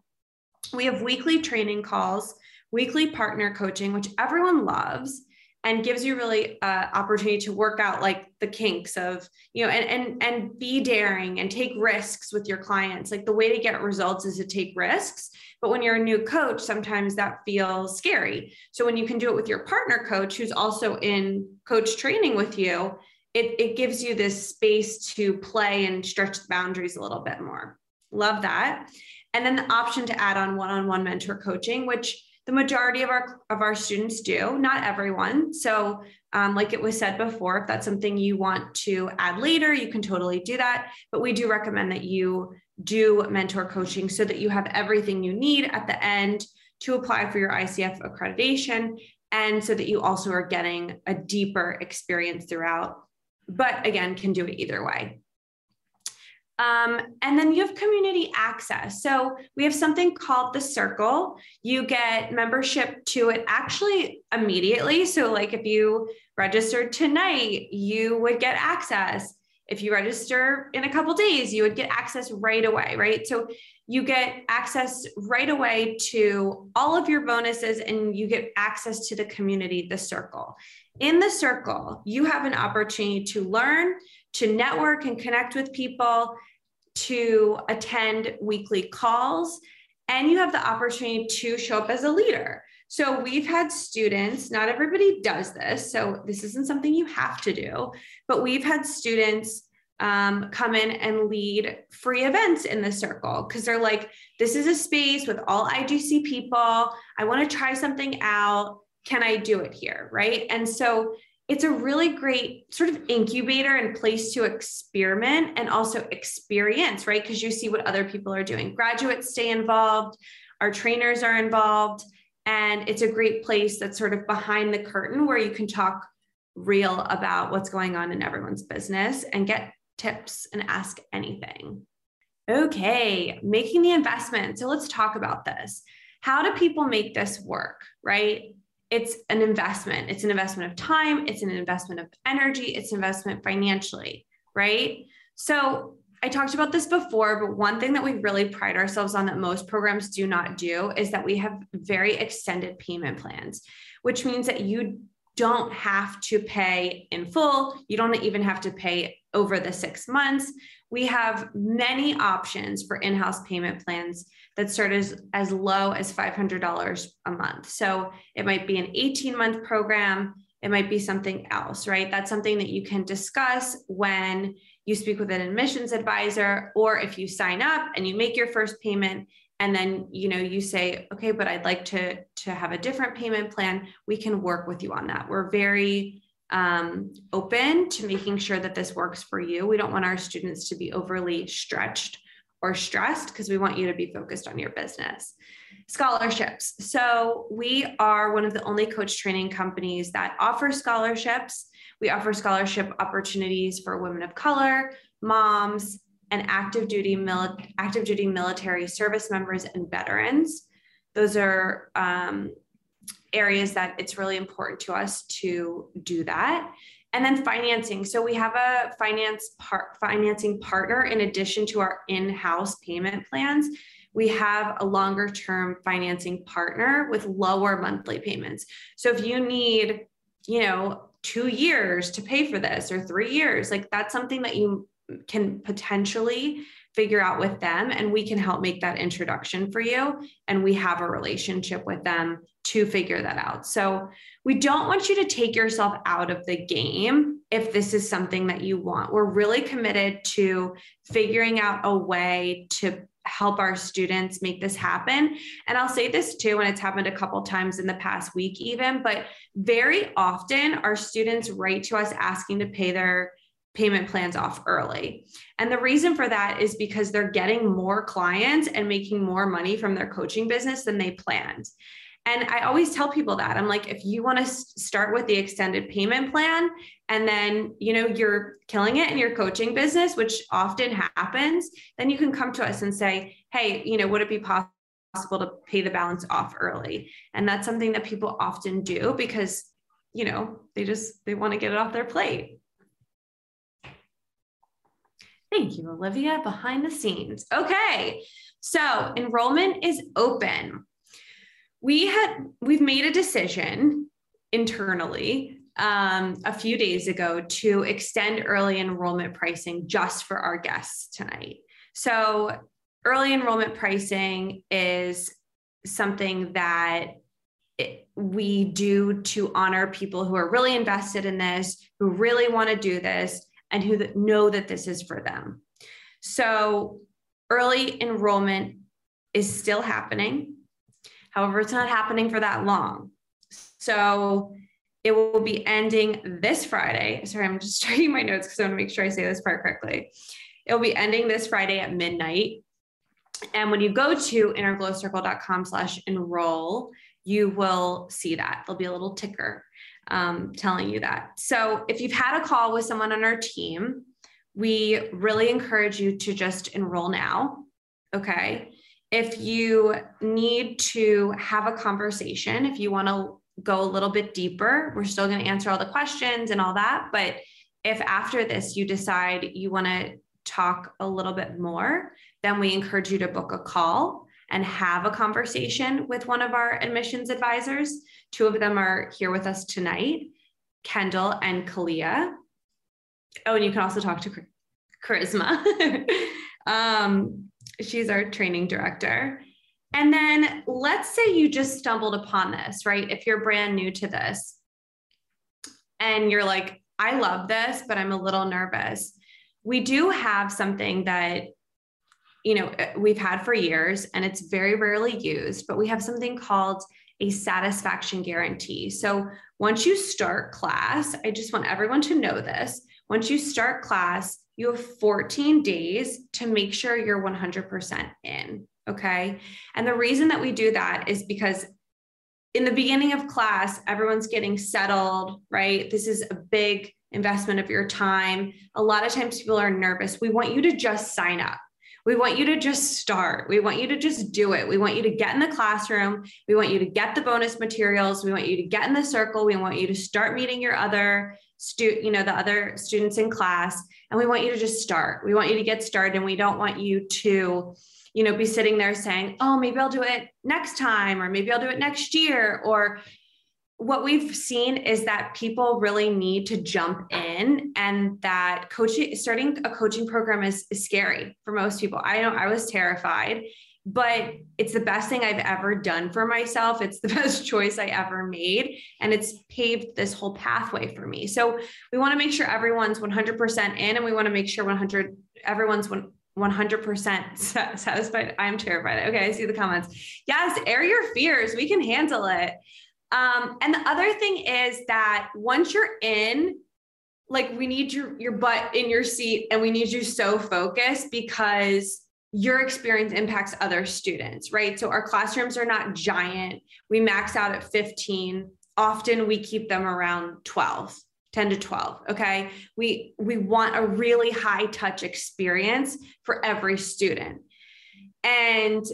We have weekly training calls weekly partner coaching, which everyone loves and gives you really uh, opportunity to work out like the kinks of you know and and and be daring and take risks with your clients. Like the way to get results is to take risks. But when you're a new coach sometimes that feels scary. So when you can do it with your partner coach who's also in coach training with you it, it gives you this space to play and stretch the boundaries a little bit more. Love that. And then the option to add on one-on-one mentor coaching which the majority of our of our students do not everyone so um, like it was said before if that's something you want to add later you can totally do that but we do recommend that you do mentor coaching so that you have everything you need at the end to apply for your ICF accreditation and so that you also are getting a deeper experience throughout. But again, can do it either way. Um, and then you have community access. So we have something called the Circle. You get membership to it actually immediately. So, like if you registered tonight, you would get access. If you register in a couple days, you would get access right away, right? So you get access right away to all of your bonuses and you get access to the community, the circle. In the circle, you have an opportunity to learn, to network and connect with people to attend weekly calls, and you have the opportunity to show up as a leader. So we've had students, not everybody does this, so this isn't something you have to do, but we've had students um, come in and lead free events in the circle because they're like, this is a space with all IGC people. I want to try something out. Can I do it here? Right. And so it's a really great sort of incubator and place to experiment and also experience, right? Because you see what other people are doing. Graduates stay involved, our trainers are involved, and it's a great place that's sort of behind the curtain where you can talk real about what's going on in everyone's business and get tips and ask anything. Okay, making the investment. So let's talk about this. How do people make this work, right? It's an investment. It's an investment of time, it's an investment of energy, it's investment financially, right? So I talked about this before, but one thing that we really pride ourselves on that most programs do not do is that we have very extended payment plans, which means that you don't have to pay in full. You don't even have to pay over the six months. We have many options for in house payment plans that start as, as low as $500 a month. So it might be an 18 month program, it might be something else, right? That's something that you can discuss when you speak with an admissions advisor or if you sign up and you make your first payment and then you know you say okay but i'd like to to have a different payment plan we can work with you on that we're very um, open to making sure that this works for you we don't want our students to be overly stretched or stressed because we want you to be focused on your business. Scholarships. So, we are one of the only coach training companies that offer scholarships. We offer scholarship opportunities for women of color, moms, and active duty, mili- active duty military service members and veterans. Those are um, areas that it's really important to us to do that. And then financing. So we have a finance part financing partner in addition to our in-house payment plans. We have a longer term financing partner with lower monthly payments. So if you need you know 2 years to pay for this or 3 years like that's something that you can potentially figure out with them and we can help make that introduction for you. And we have a relationship with them to figure that out. So we don't want you to take yourself out of the game if this is something that you want. We're really committed to figuring out a way to help our students make this happen. And i'll say this too and it's happened a couple times in the past week even but very often our students write to us asking to pay their payment plans off early. And the reason for that is because they're getting more clients and making more money from their coaching business than they planned. And I always tell people that I'm like, if you want to start with the extended payment plan and then, you know, you're killing it in your coaching business, which often happens, then you can come to us and say, hey, you know, would it be possible to pay the balance off early? And that's something that people often do because, you know, they just, they want to get it off their plate. Thank you, Olivia, behind the scenes. Okay, so enrollment is open. We had we've made a decision internally um, a few days ago to extend early enrollment pricing just for our guests tonight. So early enrollment pricing is something that it, we do to honor people who are really invested in this, who really want to do this, and who know that this is for them. So early enrollment is still happening. However, it's not happening for that long. So it will be ending this Friday. Sorry, I'm just checking my notes because I want to make sure I say this part correctly. It will be ending this Friday at midnight. And when you go to innerglowcircle.com slash enroll, you will see that. There'll be a little ticker um, telling you that. So if you've had a call with someone on our team, we really encourage you to just enroll now. Okay. If you need to have a conversation, if you want to go a little bit deeper, we're still going to answer all the questions and all that. But if after this you decide you want to talk a little bit more, then we encourage you to book a call and have a conversation with one of our admissions advisors. Two of them are here with us tonight, Kendall and Kalia. Oh, and you can also talk to Charisma. um, she's our training director. And then let's say you just stumbled upon this, right? If you're brand new to this and you're like, I love this, but I'm a little nervous. We do have something that you know we've had for years and it's very rarely used but we have something called a satisfaction guarantee. So once you start class i just want everyone to know this. Once you start class you have 14 days to make sure you're 100% in okay? And the reason that we do that is because in the beginning of class everyone's getting settled right? This is a big investment of your time. A lot of times people are nervous. We want you to just sign up we want you to just start. We want you to just do it. We want you to get in the classroom. We want you to get the bonus materials. We want you to get in the circle. We want you to start meeting your other stu- you know, the other students in class. And we want you to just start. We want you to get started. And we don't want you to, you know, be sitting there saying, oh, maybe I'll do it next time, or maybe I'll do it next year, or what we've seen is that people really need to jump in and that coaching starting a coaching program is, is, scary for most people. I know i was terrified but it's the best thing i've ever done for myself. It's the best choice i ever made and it's paved this whole pathway for me. So we want to make sure everyone's 100% in and we want to make sure 100 everyone's 100% satisfied. I'm terrified. Okay i see the comments. Yes air your fears. We can handle it um, and the other thing is that once you're in, like we need your your butt in your seat and we need you so focused because your experience impacts other students, right? So our classrooms are not giant. We max out at 15. Often we keep them around 12. 10 to 12 okay we we want a really high touch experience for every student and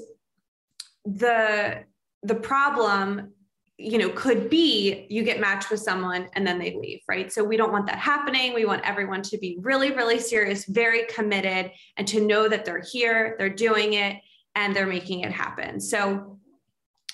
the the problem you know could be you get matched with someone and then they leave right? So we don't want that happening. We want everyone to be really really serious very committed and to know that they're here they're doing it and they're making it happen. So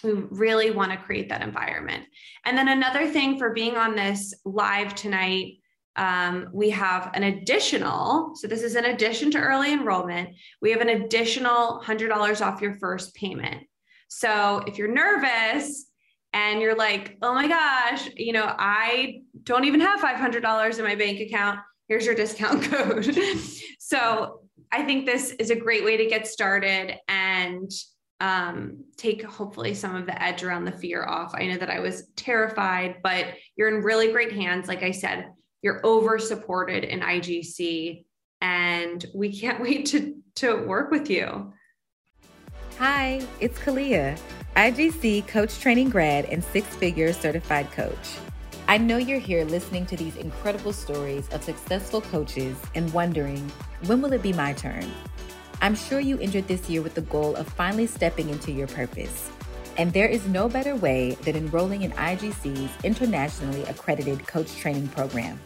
we really want to create that environment. And then another thing for being on this live tonight um, we have an additional so this is in addition to early enrollment we have an additional $100 off your first payment. So if you're nervous and you're like, oh my gosh, you know, I don't even have $500 in my bank account. Here's your discount code. so I think this is a great way to get started and um, take hopefully some of the edge around the fear off. I know that I was terrified, but you're in really great hands. Like I said, you're over supported in IGC, and we can't wait to, to work with you. Hi, it's Kalia. IGC coach training grad and six figure certified coach. I know you're here listening to these incredible stories of successful coaches and wondering, when will it be my turn? I'm sure you entered this year with the goal of finally stepping into your purpose. And there is no better way than enrolling in IGC's internationally accredited coach training program.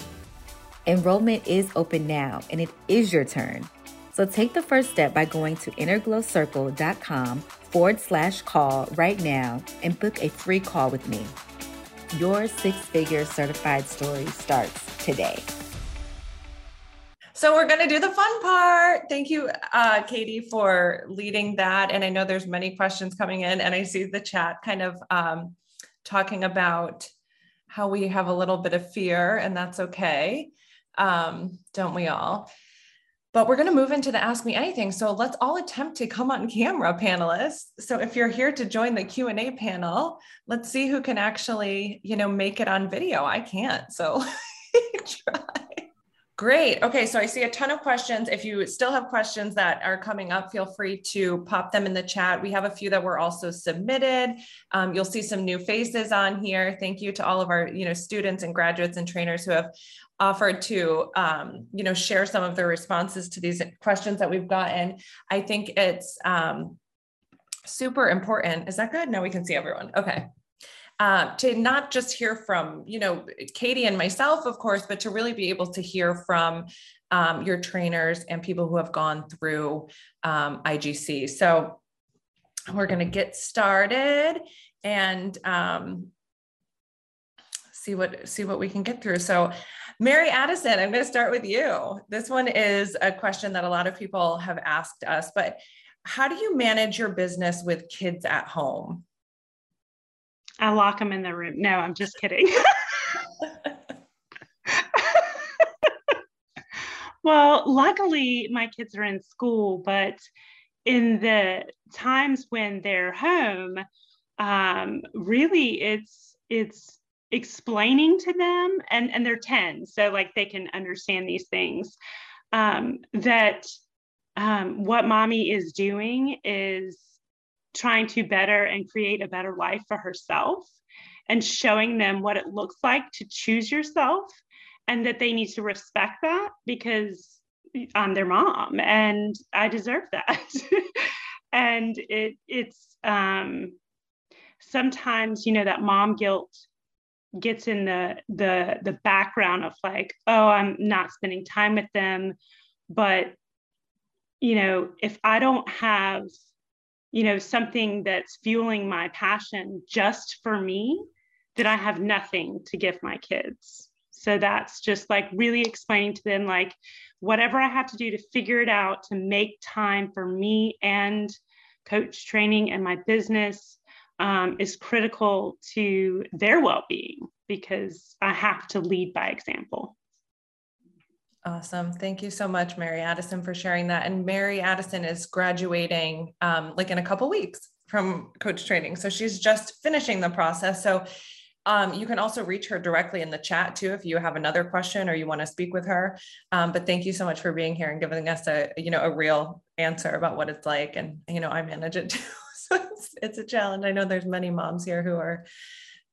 Enrollment is open now, and it is your turn. So take the first step by going to innerglowcircle.com forward slash call right now and book a free call with me. Your six figure certified story starts today. So we're going to do the fun part. Thank you, uh, Katie, for leading that. And I know there's many questions coming in, and I see the chat kind of um, talking about how we have a little bit of fear, and that's okay. Um, don't we all? But we're going to move into the Ask Me Anything. So let's all attempt to come on camera, panelists. So if you're here to join the Q&A panel, let's see who can actually, you know, make it on video. I can't. So try. Great. Okay, so I see a ton of questions. If you still have questions that are coming up, feel free to pop them in the chat. We have a few that were also submitted. Um, you'll see some new faces on here. Thank you to all of our, you know, students and graduates and trainers who have offered to, um, you know, share some of their responses to these questions that we've gotten. I think it's um, super important. Is that good? No, we can see everyone. Okay uh, to not just hear from, you know, Katie and myself, of course, but to really be able to hear from um, your trainers and people who have gone through um, IGC. So we're going to get started and um, see what see what we can get through. So Mary Addison, I'm going to start with you. This one is a question that a lot of people have asked us, but how do you manage your business with kids at home? I lock them in the room. No, I'm just kidding. well, luckily my kids are in school, but in the times when they're home, um, really it's it's explaining to them and and they're 10 so like they can understand these things um, that um, what mommy is doing is trying to better and create a better life for herself and showing them what it looks like to choose yourself and that they need to respect that because I'm their mom and I deserve that. and it it's um sometimes you know that mom guilt gets in the the the background of like oh I'm not spending time with them but you know if I don't have you know something that's fueling my passion just for me that i have nothing to give my kids. So that's just like really explaining to them like whatever i have to do to figure it out to make time for me and coach training and my business um, is critical to their well-being because i have to lead by example Awesome. Thank you so much, Mary Addison, for sharing that. And Mary Addison is graduating um, like in a couple weeks from coach training. So she's just finishing the process. So um, you can also reach her directly in the chat too if you have another question or you want to speak with her. Um, but thank you so much for being here and giving us a you know a real answer about what it's like. And you know I manage it too, so it's, it's a challenge. I know there's many moms here who are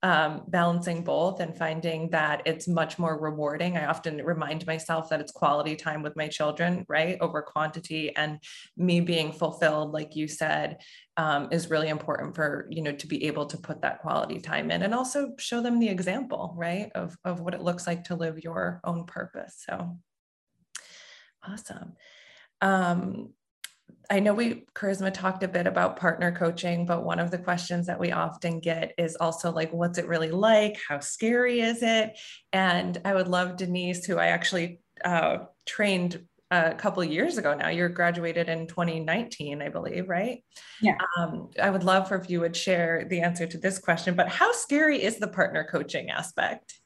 um, balancing both and finding that it's much more rewarding. I often remind myself that it's quality time with my children, right, over quantity, and me being fulfilled, like you said, um, is really important for you know to be able to put that quality time in and also show them the example, right, of of what it looks like to live your own purpose. So awesome. Um, I know we, Charisma, talked a bit about partner coaching, but one of the questions that we often get is also like, what's it really like? How scary is it? And I would love Denise, who I actually uh, trained a couple years ago now. You're graduated in 2019, I believe, right? Yeah. Um, I would love for if you would share the answer to this question, but how scary is the partner coaching aspect?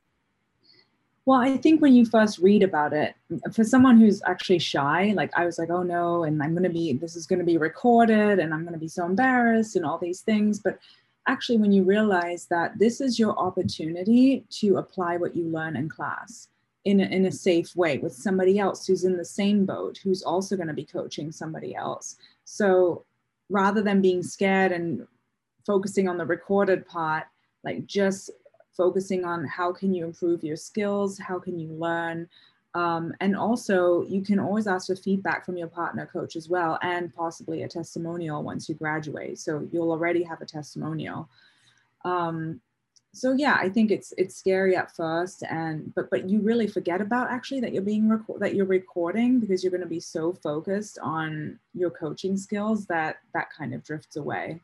Well, I think when you first read about it, for someone who's actually shy, like I was like, oh no, and I'm going to be, this is going to be recorded and I'm going to be so embarrassed and all these things. But actually, when you realize that this is your opportunity to apply what you learn in class in a, in a safe way with somebody else who's in the same boat, who's also going to be coaching somebody else. So rather than being scared and focusing on the recorded part, like just focusing on how can you improve your skills, how can you learn, um, and also you can always ask for feedback from your partner coach as well, and possibly a testimonial once you graduate. So you'll already have a testimonial. Um, so yeah, I think it's it's scary at first, and but but you really forget about actually that you're being record that you're recording because you're going to be so focused on your coaching skills that that kind of drifts away.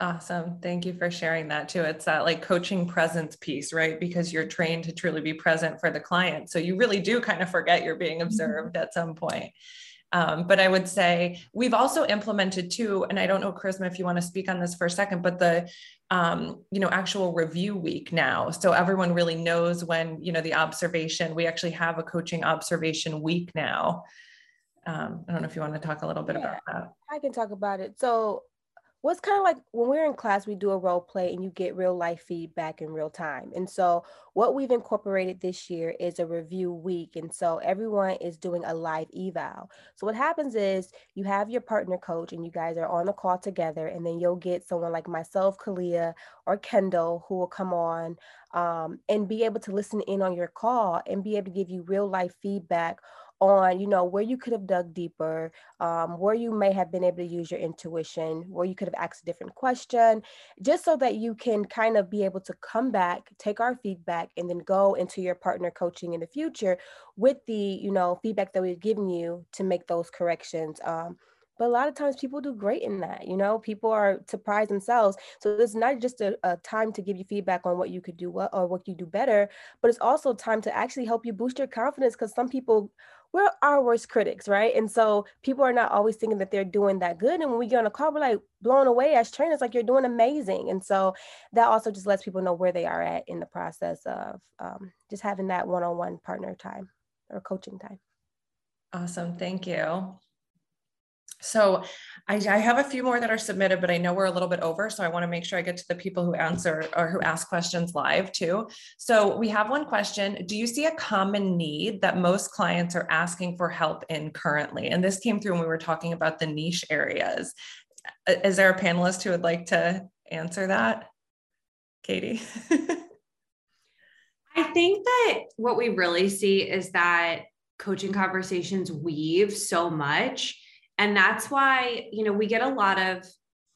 Awesome. Thank you for sharing that too. It's that like coaching presence piece, right? Because you're trained to truly be present for the client. So you really do kind of forget you're being mm-hmm. observed at some point. Um, but I would say we've also implemented too, and I don't know, Charisma, if you want to speak on this for a second, but the um, you know actual review week now, so everyone really knows when you know the observation. We actually have a coaching observation week now. Um, I don't know if you want to talk a little bit yeah, about that. I can talk about it. So what's kind of like when we're in class, we do a role play and you get real life feedback in real time. And so, what we've incorporated this year is a review week. And so, everyone is doing a live eval. So, what happens is you have your partner coach and you guys are on the call together, and then you'll get someone like myself, Kalia, or Kendall who will come on um, and be able to listen in on your call and be able to give you real life feedback on you know where you could have dug deeper um, where you may have been able to use your intuition where you could have asked a different question just so that you can kind of be able to come back take our feedback and then go into your partner coaching in the future with the you know feedback that we've given you to make those corrections um, but a lot of times people do great in that you know? People are surprised themselves so it's not just a, a, time to give you feedback on what you could do well or what you do better but it's also time to actually help you boost your confidence because some people we're our worst critics, right? And so people are not always thinking that they're doing that good. And when we get on a call, we're like blown away as trainers, like you're doing amazing. And so that also just lets people know where they are at in the process of um, just having that one on one partner time or coaching time. Awesome. Thank you. So I, I, have a few more that are submitted, but I know we're a little bit over. So I want to make sure I get to the people who answer or who ask questions live too. So we have one question. Do you see a common need that most clients are asking for help in currently? And this came through when we were talking about the niche areas. Is there a panelist who would like to answer that? Katie? I think that what we really see is that coaching conversations weave so much and that's why you know we get a lot of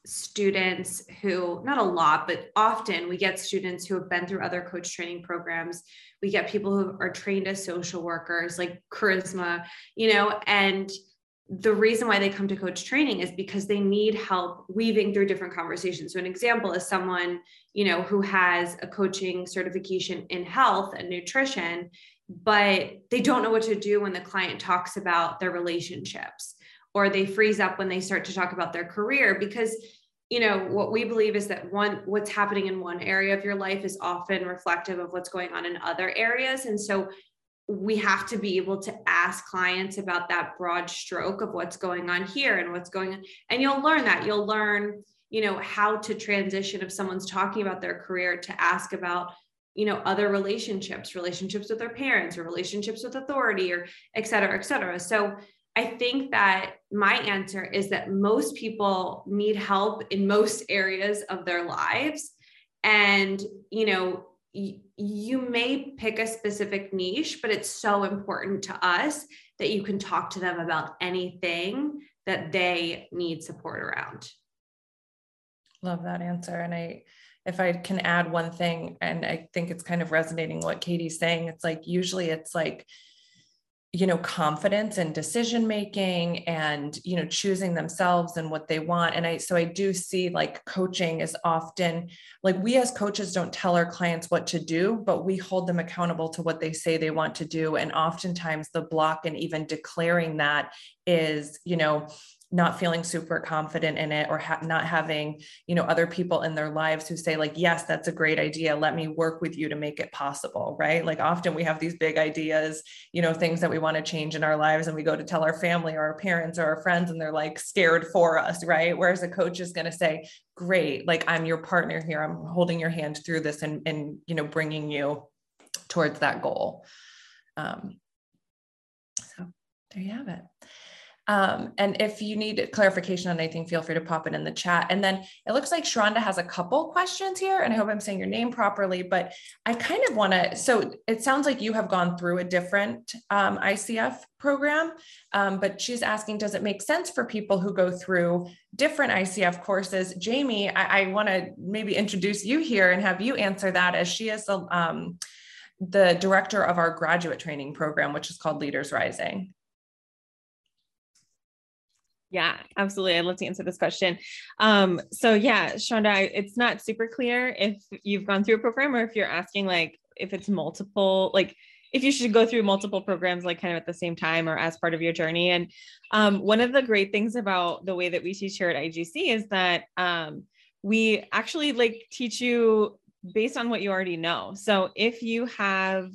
students who not a lot but often we get students who have been through other coach training programs. We get people who are trained as social workers like charisma you know and the reason why they come to coach training is because they need help weaving through different conversations. So an example is someone you know who has a coaching certification in health and nutrition but they don't know what to do when the client talks about their relationships or they freeze up when they start to talk about their career because you know what we believe is that one what's happening in one area of your life is often reflective of what's going on in other areas. And so we have to be able to ask clients about that broad stroke of what's going on here and what's going on. And you'll learn that. You'll learn you know how to transition if someone's talking about their career to ask about you know other relationships relationships with their parents or relationships with authority or et cetera et cetera. So I think that my answer is that most people need help in most areas of their lives. And, you know, y- you may pick a specific niche, but it's so important to us that you can talk to them about anything that they need support around. Love that answer. And I, if I can add one thing, and I think it's kind of resonating what Katie's saying, it's like usually it's like, you know confidence and decision making and you know choosing themselves and what they want. And i so i do see like coaching is often like we as coaches don't tell our clients what to do but we hold them accountable to what they say they want to do. And oftentimes the block and even declaring that is you know not feeling super confident in it or ha- not having you know other people in their lives who say like yes that's a great idea. Let me work with you to make it possible right? Like often we have these big ideas you know things that we want to change in our lives and we go to tell our family or our parents or our friends and they're like scared for us right? Whereas a coach is going to say great like i'm your partner here. I'm holding your hand through this and and you know bringing you towards that goal. Um so there you have it um, and if you need clarification on anything, feel free to pop it in the chat. And then it looks like Sharonda has a couple questions here, and I hope I'm saying your name properly. But I kind of want to. So it sounds like you have gone through a different um, ICF program, um, but she's asking, does it make sense for people who go through different ICF courses? Jamie, I, I want to maybe introduce you here and have you answer that, as she is the um, the director of our graduate training program, which is called Leaders Rising. Yeah, absolutely. I'd love to answer this question. Um, so yeah, Shonda, it's not super clear if you've gone through a program or if you're asking like if it's multiple, like if you should go through multiple programs like kind of at the same time or as part of your journey. And um, one of the great things about the way that we teach here at IGC is that um, we actually like teach you based on what you already know. So if you have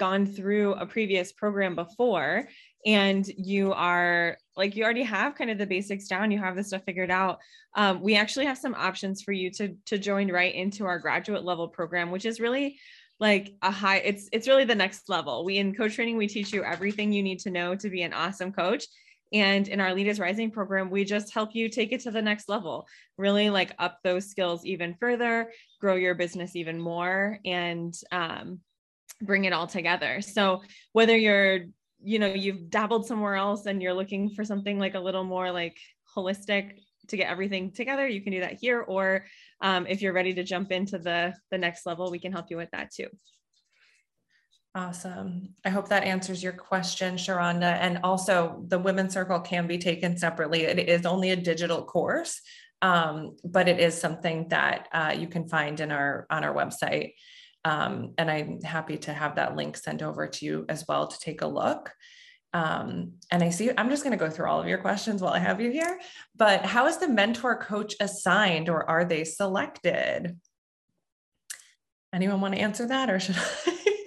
gone through a previous program before and you are like you already have kind of the basics down you have this stuff figured out um, we actually have some options for you to to join right into our graduate level program which is really like a high it's it's really the next level. We in coach training we teach you everything you need to know to be an awesome coach. And in our leaders rising program we just help you take it to the next level really like up those skills even further grow your business even more and um, bring it all together. So whether you're you know you've dabbled somewhere else and you're looking for something like a little more like holistic to get everything together you can do that here or um, if you're ready to jump into the the next level we can help you with that too Awesome. I hope that answers your question, Sharonda. And also, the Women's Circle can be taken separately. It is only a digital course, um, but it is something that uh, you can find in our on our website. Um, and I'm happy to have that link sent over to you as well to take a look. Um, and I see, I'm just going to go through all of your questions while I have you here. But how is the mentor coach assigned or are they selected? Anyone want to answer that or should I?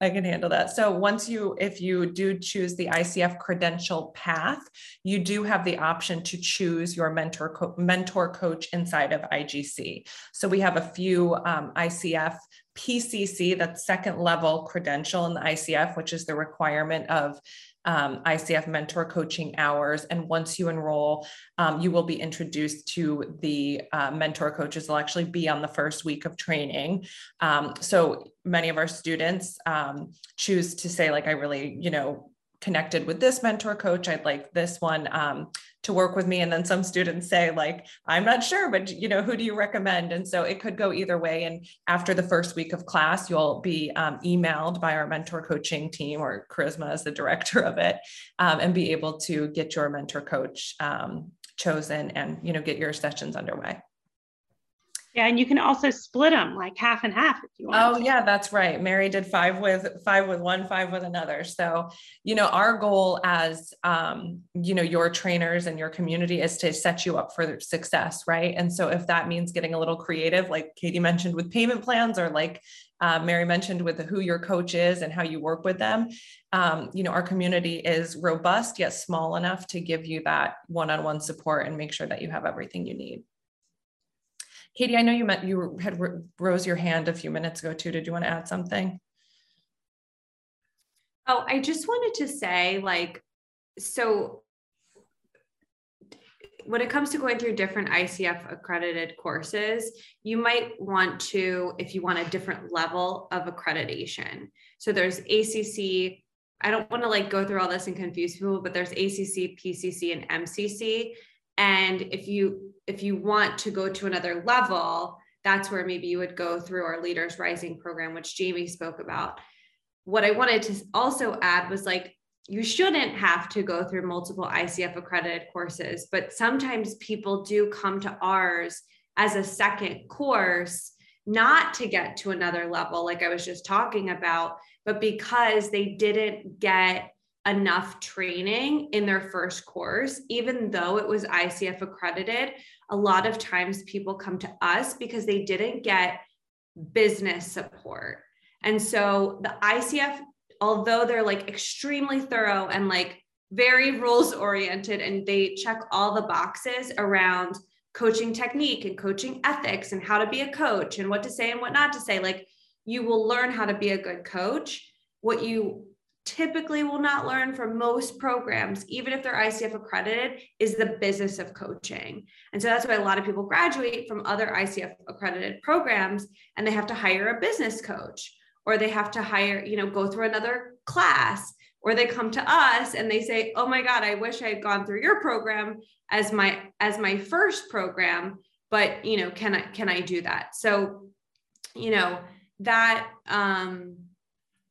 I can handle that. So once you, if you do choose the ICF credential path, you do have the option to choose your mentor co- mentor coach inside of IGC. So we have a few um, ICF PCC, that second level credential in the ICF, which is the requirement of um, ICF mentor coaching hours. And once you enroll, um, you will be introduced to the uh, mentor coaches. They'll actually be on the first week of training. Um, so many of our students um, choose to say, like, I really, you know, connected with this mentor coach i'd like this one um, to work with me. And then some students say like i'm not sure but you know who do you recommend? And so it could go either way. And after the first week of class you'll be um, emailed by our mentor coaching team or charisma as the director of it um, and be able to get your mentor coach um, chosen and you know get your sessions underway and you can also split them like half and half if you want. Oh, yeah, that's right. Mary did five with five with one, five with another. So, you know, our goal as um, you know, your trainers and your community is to set you up for success, right? And so if that means getting a little creative, like Katie mentioned with payment plans, or like uh, Mary mentioned with the, who your coach is and how you work with them, um, you know, our community is robust yet small enough to give you that one-on-one support and make sure that you have everything you need. Katie, I know you meant you had rose your hand a few minutes ago too. Did you want to add something? Oh, I just wanted to say, like, so when it comes to going through different ICF accredited courses, you might want to, if you want a different level of accreditation. So there's ACC. I don't want to like go through all this and confuse people, but there's ACC, PCC, and MCC and if you if you want to go to another level that's where maybe you would go through our leaders rising program which jamie spoke about. What i wanted to also add was like you shouldn't have to go through multiple icf accredited courses but sometimes people do come to ours as a second course not to get to another level like i was just talking about but because they didn't get enough training in their first course, even though it was ICF accredited. A lot of times people come to us because they didn't get business support. And so the ICF, although they're like extremely thorough and like very rules oriented and they check all the boxes around coaching technique and coaching ethics and how to be a coach and what to say and what not to say, like you will learn how to be a good coach. What you typically will not learn from most programs, even if they're ICF accredited, is the business of coaching. And so that's why a lot of people graduate from other ICF accredited programs and they have to hire a business coach or they have to hire, you know, go through another class or they come to us and they say, "Oh my god, I wish I had gone through your program as my as my first program, but, you know, can I can I do that?" So, you know, that um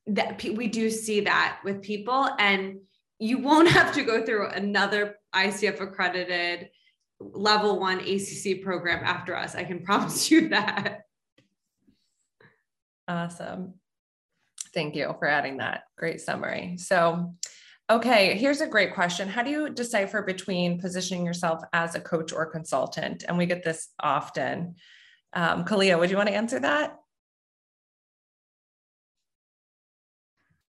that we do see that with people and you won't have to go through another ICF accredited level one ACC program after us. I can promise you that. Awesome. Thank you for adding that. Great summary. So, okay, here's a great question. How do you decipher between positioning yourself as a coach or consultant? And we get this often. Um, Kalia, would you want to answer that?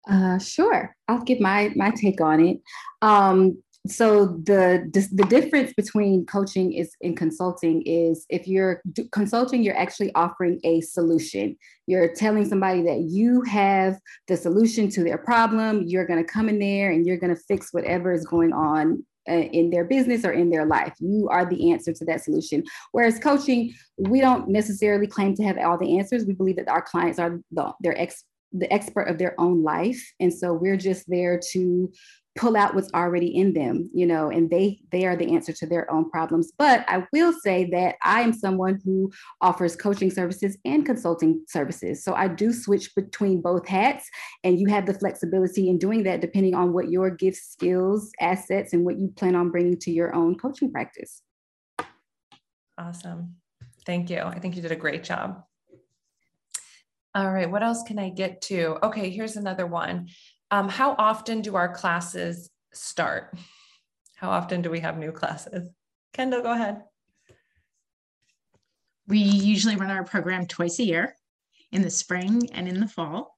Uh, sure, I'll give my my take on it. Um, so the, the difference between coaching is in consulting is if you're consulting you're actually offering a solution. You're telling somebody that you have the solution to their problem. You're going to come in there and you're going to fix whatever is going on uh, in their business or in their life. You are the answer to that solution. Whereas coaching we don't necessarily claim to have all the answers. We believe that our clients are the, their ex the expert of their own life. And so we're just there to pull out what's already in them you know and they they are the answer to their own problems. But i will say that i am someone who offers coaching services and consulting services. So i do switch between both hats and you have the flexibility in doing that depending on what your gifts skills assets and what you plan on bringing to your own coaching practice. Awesome. Thank you. I think you did a great job all right, what else can I get to? Okay, here's another one. Um, how often do our classes start? How often do we have new classes? Kendall, go ahead. We usually run our program twice a year in the spring and in the fall.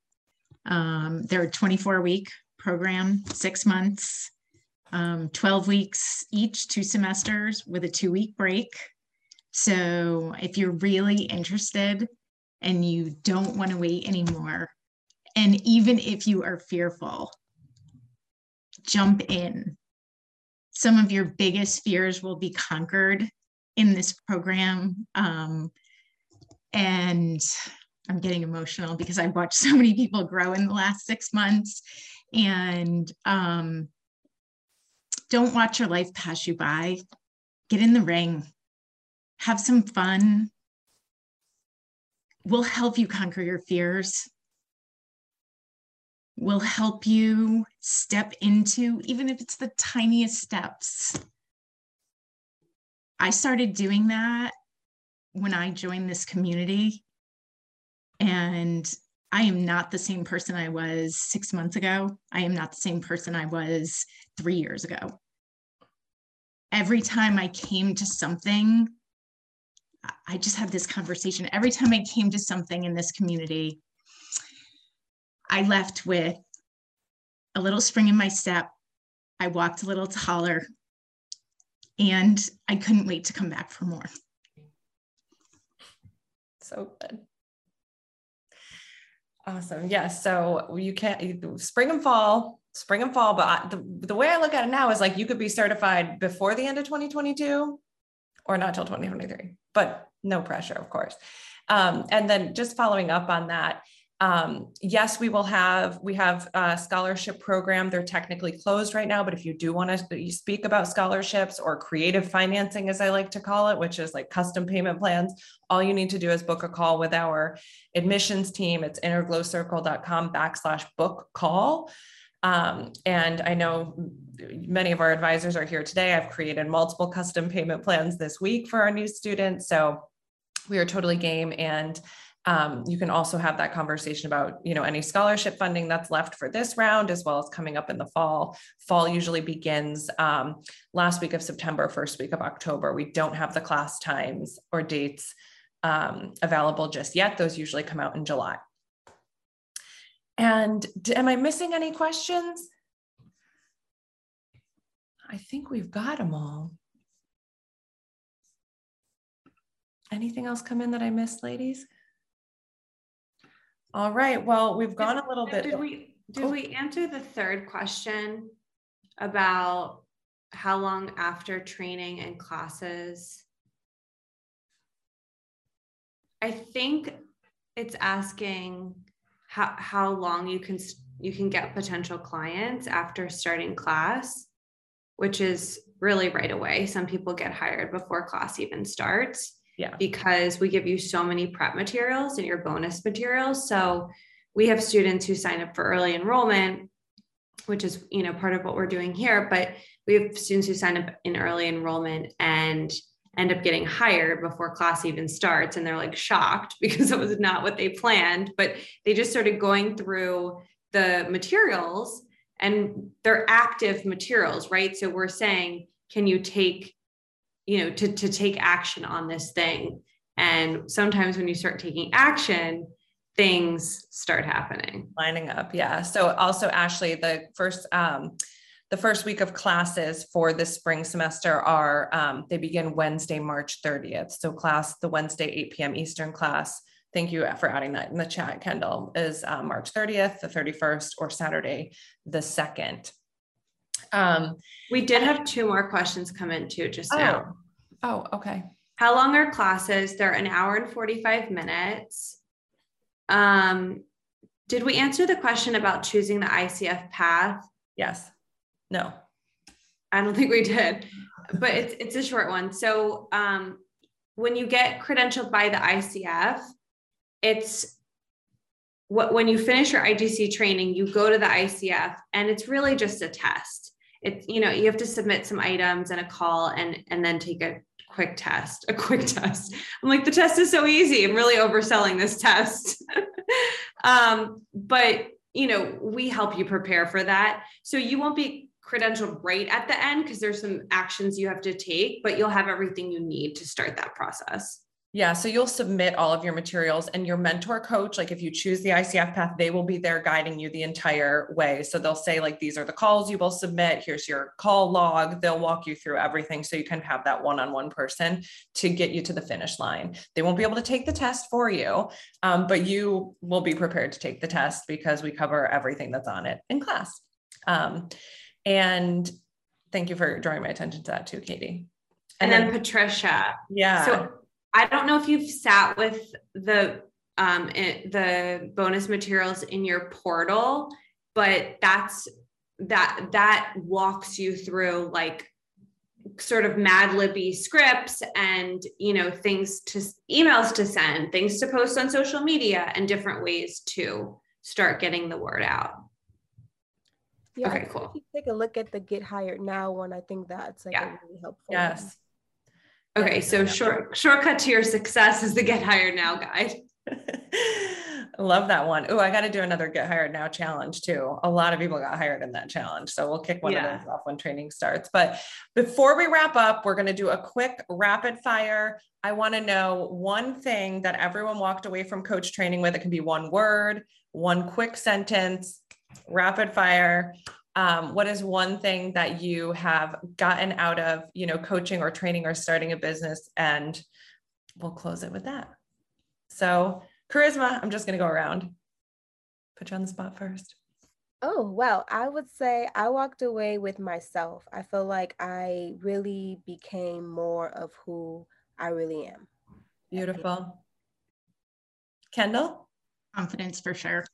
Um, they're a 24 week program, six months, um, 12 weeks each, two semesters with a two week break. So if you're really interested and you don't want to wait anymore, and even if you are fearful, jump in. Some of your biggest fears will be conquered in this program. Um, and I'm getting emotional because I've watched so many people grow in the last six months. And um, don't watch your life pass you by. Get in the ring, have some fun. We'll help you conquer your fears will help you step into, even if it's the tiniest steps. I started doing that when I joined this community. And I am not the same person I was six months ago. I am not the same person I was three years ago. Every time I came to something, I just had this conversation. Every time I came to something in this community, I left with a little spring in my step. I walked a little taller and I couldn't wait to come back for more. So good. Awesome. Yes. So you can't spring and fall, spring and fall. But I, the, the way I look at it now is like you could be certified before the end of 2022 or not till 2023, but no pressure, of course. Um, and then just following up on that, um, yes, we will have, we have a scholarship program. They're technically closed right now, but if you do want to speak about scholarships or creative financing, as I like to call it, which is like custom payment plans, all you need to do is book a call with our admissions team. It's innerglowcircle.com backslash book call. Um, and I know many of our advisors are here today. I've created multiple custom payment plans this week for our new students. So we are totally game. And um, you can also have that conversation about you know any scholarship funding that's left for this round as well as coming up in the fall. Fall usually begins um, last week of september first week of october. We don't have the class times or dates um, available just yet. Those usually come out in july. And am i missing any questions i think we've got them all anything else come in that i missed ladies all right. Well, we've gone a little bit. Did we did oh. we answer the third question about how long after training and classes? I think it's asking how how long you can you can get potential clients after starting class, which is really right away. Some people get hired before class even starts yeah because we give you so many prep materials and your bonus materials so we have students who sign up for early enrollment which is you know part of what we're doing here but we have students who sign up in early enrollment and end up getting hired before class even starts and they're like shocked because it was not what they planned but they just started going through the materials and they're active materials right so we're saying can you take you know to to take action on this thing and sometimes when you start taking action things start happening. Lining up. Yeah. So also Ashley, the first um the first week of classes for the spring semester are um, they begin Wednesday, March 30th. So class, the Wednesday, 8 p.m. Eastern class. Thank you for adding that in the chat, Kendall, is uh, March 30th, the 31st, or Saturday, the 2nd. Um, we did have two more questions come in too just oh. now. Oh, okay. How long are classes? They're an hour and 45 minutes. Um, did we answer the question about choosing the ICF path? Yes. No. I don't think we did, but it's it's a short one. So um, when you get credentialed by the ICF, it's what when you finish your IGC training, you go to the ICF, and it's really just a test. It's you know you have to submit some items and a call, and and then take a quick test, a quick test. I'm like, the test is so easy. I'm really overselling this test. um, but you know, we help you prepare for that. So you won't be credentialed right at the end because there's some actions you have to take, but you'll have everything you need to start that process. Yeah, so you'll submit all of your materials and your mentor coach, like if you choose the ICF path, they will be there guiding you the entire way. So they'll say, like, these are the calls you will submit. Here's your call log. They'll walk you through everything so you can have that one on one person to get you to the finish line. They won't be able to take the test for you, um, but you will be prepared to take the test because we cover everything that's on it in class. Um, and thank you for drawing my attention to that too, Katie. And, and then, then Patricia. Yeah. So I don't know if you've sat with the um it, the bonus materials in your portal, but that's that that walks you through like sort of mad libby scripts and you know things to emails to send things to post on social media and different ways to start getting the word out yeah, okay, cool. If you take a look at the Get Hired Now one, I think that's like yeah. really helpful. Yes. Okay, so short shortcut to your success is the Get Hired Now guide. I love that one. Oh, I got to do another Get Hired Now challenge too. A lot of people got hired in that challenge. So we'll kick one yeah. of those off when training starts. But before we wrap up, we're going to do a quick rapid fire. I want to know one thing that everyone walked away from coach training with. It can be one word, one quick sentence, rapid fire um, what is one thing that you have gotten out of you know coaching or training or starting a business? And we'll close it with that. So charisma i'm just going to go around. Put you on the spot first. Oh well i would say i walked away with myself. I feel like i really became more of who i really am. Beautiful. Kendall? Confidence for sure.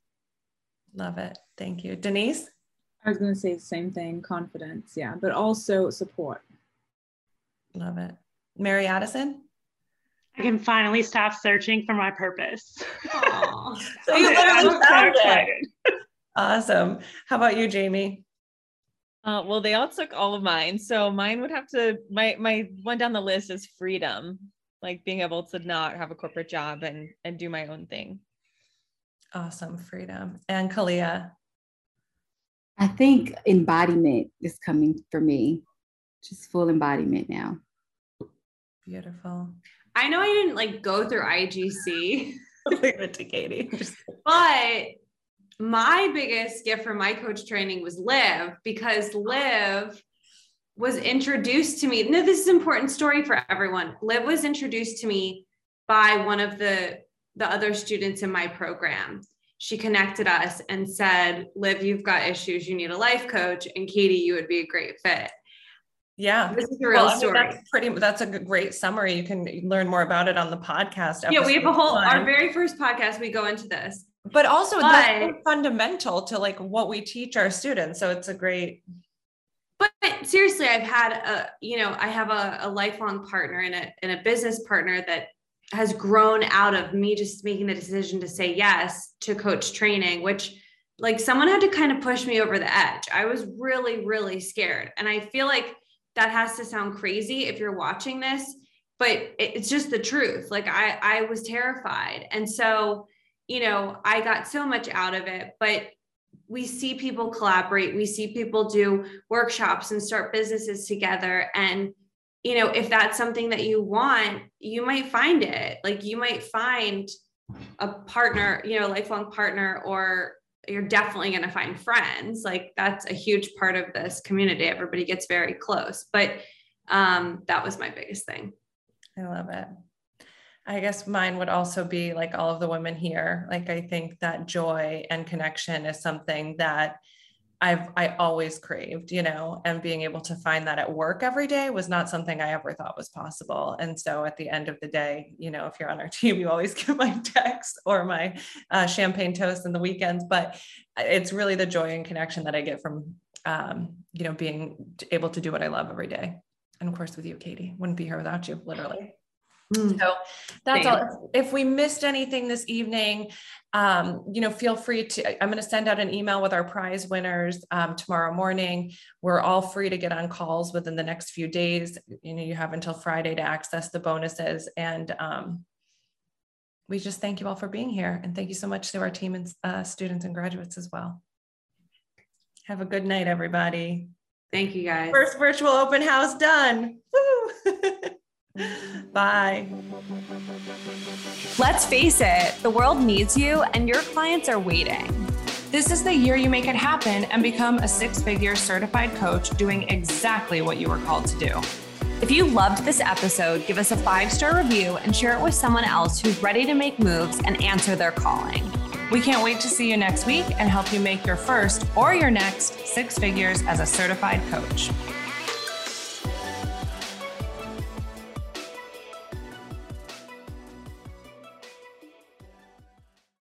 Love it. Thank you. Denise? I was going to say the same thing confidence. Yeah. But also support. Love it. Mary Addison? I can finally stop searching for my purpose. so you literally found it. Awesome. How about you, Jamie? Uh, well, they all took all of mine. So mine would have to, my, my one down the list is freedom, like being able to not have a corporate job and, and do my own thing. Awesome, freedom. And Kalia? I think embodiment is coming for me, just full embodiment now. Beautiful. I know I didn't like go through IGC. Leave it to Katie. but my biggest gift from my coach training was Liv because Liv was introduced to me. No, this is important story for everyone. Liv was introduced to me by one of the the other students in my program. She connected us and said, Liv, you've got issues. You need a life coach. And Katie, you would be a great fit. Yeah. This is a real well, story. I mean, that's pretty, that's a great summary. You can learn more about it on the podcast. Yeah. We have a whole, our very first podcast, we go into this. But also but, that's fundamental to like what we teach our students. So it's a great, but seriously, I've had a, you know, I have a, a lifelong partner and a, and a business partner that has grown out of me just making the decision to say yes to coach training, which like someone had to kind of push me over the edge. I was really, really scared. And I feel like that has to sound crazy if you're watching this, but it's just the truth. Like I, I was terrified. And so, you know, I got so much out of it, but we see people collaborate. We see people do workshops and start businesses together. And you know, if that's something that you want, you might find it. Like you might find a partner, you know, a lifelong partner, or you're definitely going to find friends. Like that's a huge part of this community. Everybody gets very close. But um, that was my biggest thing. I love it. I guess mine would also be like all of the women here. Like I think that joy and connection is something that I've I always craved, you know, and being able to find that at work every day was not something I ever thought was possible. And so at the end of the day, you know, if you're on our team, you always get my text or my uh, champagne toast in the weekends. But it's really the joy and connection that I get from, um, you know, being able to do what I love every day. And of course, with you, Katie, wouldn't be here without you, literally. Mm. So that's all. If we missed anything this evening, um, you know, feel free to. I'm going to send out an email with our prize winners um, tomorrow morning. We're all free to get on calls within the next few days. You know, you have until Friday to access the bonuses, and um, we just thank you all for being here, and thank you so much to our team and uh, students and graduates as well. Have a good night, everybody. Thank you, guys. First virtual open house done. Bye. Let's face it, the world needs you and your clients are waiting. This is the year you make it happen and become a six figure certified coach doing exactly what you were called to do. If you loved this episode, give us a five star review and share it with someone else who's ready to make moves and answer their calling. We can't wait to see you next week and help you make your first or your next six figures as a certified coach.